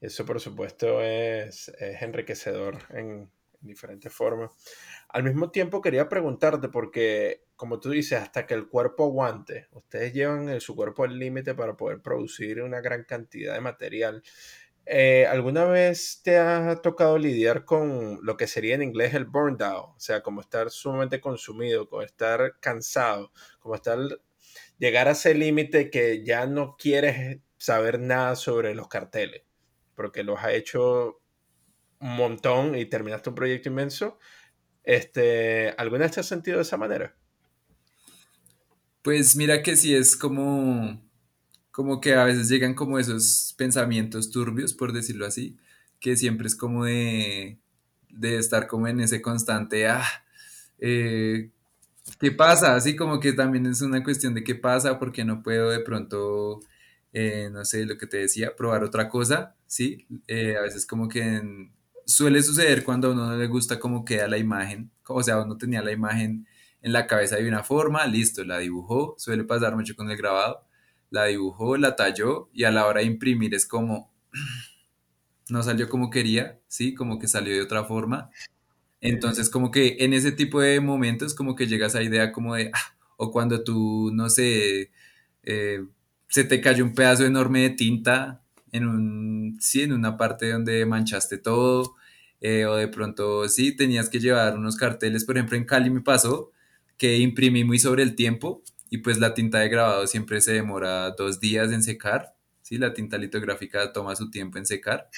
eso por supuesto es, es enriquecedor en, en diferentes formas. Al mismo tiempo quería preguntarte, porque como tú dices, hasta que el cuerpo aguante, ustedes llevan en su cuerpo al límite para poder producir una gran cantidad de material. Eh, ¿Alguna vez te ha tocado lidiar con lo que sería en inglés el burn out? O sea, como estar sumamente consumido, como estar cansado, como estar, llegar a ese límite que ya no quieres saber nada sobre los carteles, porque los ha hecho montón y terminaste un proyecto inmenso. Este, ¿Alguna vez te has sentido de esa manera? Pues mira que sí es como, como que a veces llegan como esos pensamientos turbios, por decirlo así, que siempre es como de, de estar como en ese constante, ah, eh, ¿qué pasa? Así como que también es una cuestión de qué pasa, porque no puedo de pronto, eh, no sé, lo que te decía, probar otra cosa, ¿sí? Eh, a veces como que en- suele suceder cuando a uno no le gusta cómo queda la imagen, o sea, uno tenía la imagen en la cabeza de una forma, listo, la dibujó, suele pasar mucho con el grabado, la dibujó, la talló y a la hora de imprimir es como, no salió como quería, ¿sí? Como que salió de otra forma entonces, como que en ese tipo de momentos, como que llegas a esa idea como de, ah, o cuando tú, no sé, eh, se te cayó un pedazo enorme de tinta en un, sí, en una parte donde manchaste todo, eh, o de pronto sí, tenías que llevar unos carteles, por ejemplo en Cali me pasó que imprimí muy sobre el tiempo y pues la tinta de grabado siempre se demora dos días en secar, sí, la tinta litográfica toma su tiempo en secar.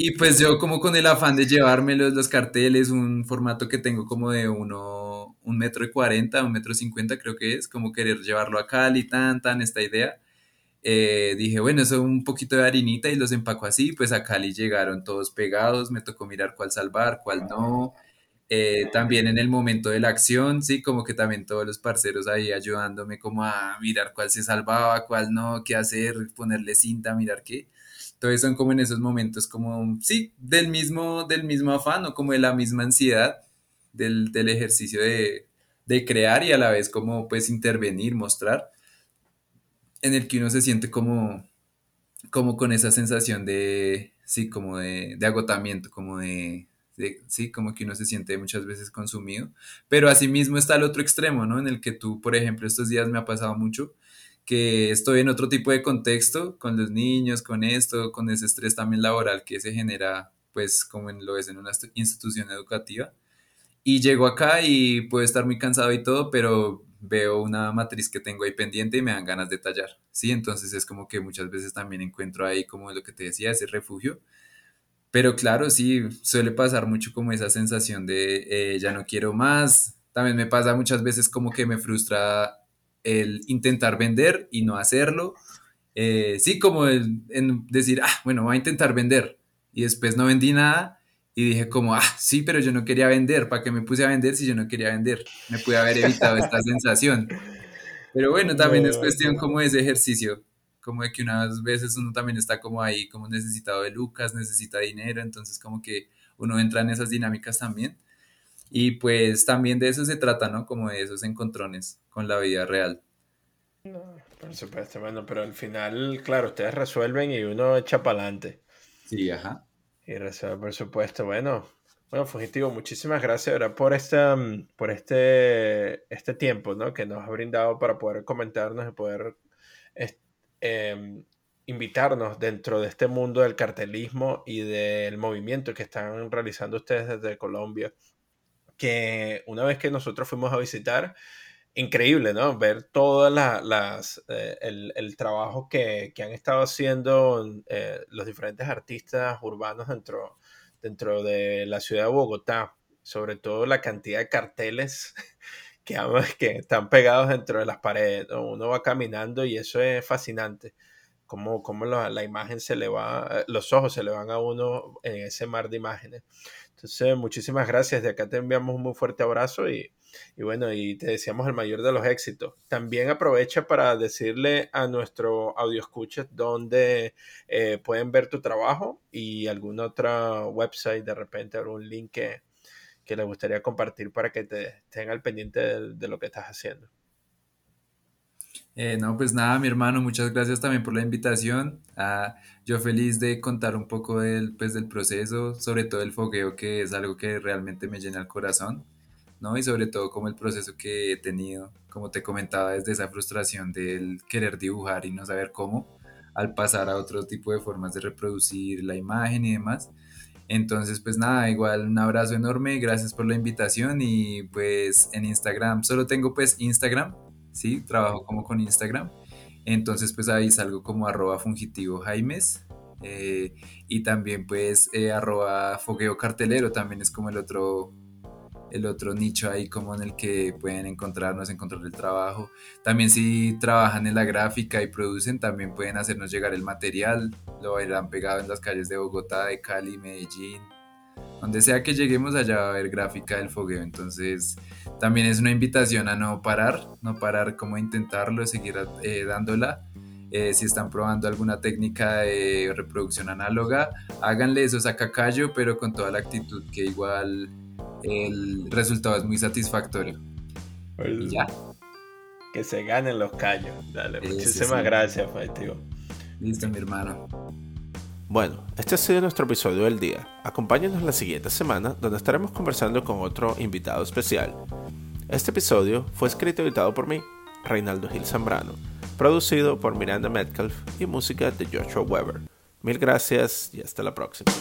Y pues yo como con el afán de llevarme los, los carteles, un formato que tengo como de uno, un metro y cuarenta, un metro cincuenta creo que es, como querer llevarlo a Cali, tan, tan, esta idea. Eh, dije, bueno, eso un poquito de harinita y los empaco así, pues a Cali llegaron todos pegados, me tocó mirar cuál salvar, cuál no. Eh, también en el momento de la acción, sí, como que también todos los parceros ahí ayudándome como a mirar cuál se salvaba, cuál no, qué hacer, ponerle cinta, mirar qué. Entonces son como en esos momentos como, sí, del mismo, del mismo afán o como de la misma ansiedad del, del ejercicio de, de crear y a la vez como pues intervenir, mostrar, en el que uno se siente como, como con esa sensación de, sí, como de, de agotamiento, como de, sí, como que uno se siente muchas veces consumido, pero asimismo está el otro extremo, ¿no? En el que tú, por ejemplo, estos días me ha pasado mucho que estoy en otro tipo de contexto, con los niños, con esto, con ese estrés también laboral que se genera, pues como en, lo es en una institución educativa. Y llego acá y puedo estar muy cansado y todo, pero veo una matriz que tengo ahí pendiente y me dan ganas de tallar. Sí, entonces es como que muchas veces también encuentro ahí como lo que te decía, ese refugio. Pero claro, sí, suele pasar mucho como esa sensación de eh, ya no quiero más. También me pasa muchas veces como que me frustra el intentar vender y no hacerlo. Eh, sí, como el, en decir, ah, bueno, voy a intentar vender. Y después no vendí nada y dije como, ah, sí, pero yo no quería vender. ¿Para qué me puse a vender si yo no quería vender? Me pude haber evitado esta sensación. Pero bueno, también es cuestión como de ese ejercicio, como de que unas veces uno también está como ahí, como necesitado de lucas, necesita dinero, entonces como que uno entra en esas dinámicas también. Y pues también de eso se trata, ¿no? Como de esos encontrones con la vida real. No, por supuesto, bueno, pero al final, claro, ustedes resuelven y uno echa para adelante. Sí, ajá. Y resuelve, por supuesto. Bueno, bueno, Fugitivo, muchísimas gracias por, este, por este, este tiempo ¿no? que nos ha brindado para poder comentarnos y poder eh, invitarnos dentro de este mundo del cartelismo y del movimiento que están realizando ustedes desde Colombia que una vez que nosotros fuimos a visitar, increíble, ¿no? Ver todas las, eh, el, trabajo que, han estado haciendo eh, los diferentes artistas urbanos dentro, dentro de la ciudad de Bogotá, sobre todo la cantidad de carteles que, que están pegados dentro de las paredes. Uno va caminando y eso es fascinante. Cómo, cómo la, la, imagen se le va, los ojos se le van a uno en ese mar de imágenes. Entonces, muchísimas gracias. De acá te enviamos un muy fuerte abrazo y, bueno, y te deseamos el mayor de los éxitos. También aprovecha para decirle a nuestro audio escucha dónde eh, pueden ver tu trabajo y alguna otra website, de repente algún link que, que les gustaría compartir para que te estén al pendiente de lo que estás haciendo. Eh, no, pues nada, mi hermano, muchas gracias también por la invitación. Ah, yo feliz de contar un poco del, pues, del proceso, sobre todo el fogueo, que es algo que realmente me llena el corazón, ¿no? Y sobre todo como el proceso que he tenido, como te comentaba, desde esa frustración del querer dibujar y no saber cómo, al pasar a otro tipo de formas de reproducir la imagen y demás. Entonces, pues nada, igual un abrazo enorme, gracias por la invitación y pues en Instagram, solo tengo pues Instagram, ¿sí? Trabajo como con Instagram. Entonces, pues ahí salgo como arroba fungitivo Jaimes. Eh, y también pues eh, arroba fogueo cartelero también es como el otro el otro nicho ahí como en el que pueden encontrarnos, encontrar el trabajo. También si trabajan en la gráfica y producen, también pueden hacernos llegar el material. Lo irán pegado en las calles de Bogotá, de Cali, Medellín, donde sea que lleguemos allá va a haber gráfica del fogueo. Entonces también es una invitación a no parar, no parar como intentarlo, seguir eh, dándola. Eh, si están probando alguna técnica de reproducción análoga, háganle eso saca callo, pero con toda la actitud que igual el resultado es muy satisfactorio. y ya. Que se ganen los callos. Dale, muchísimas gracias, tío. Listo, mi hermano. Bueno, este ha sido nuestro episodio del día. Acompáñenos la siguiente semana donde estaremos conversando con otro invitado especial. Este episodio fue escrito y editado por mí, Reinaldo Gil Zambrano. producido por Miranda Metcalf y música de Joshua Weber. Mil gracias y hasta la próxima.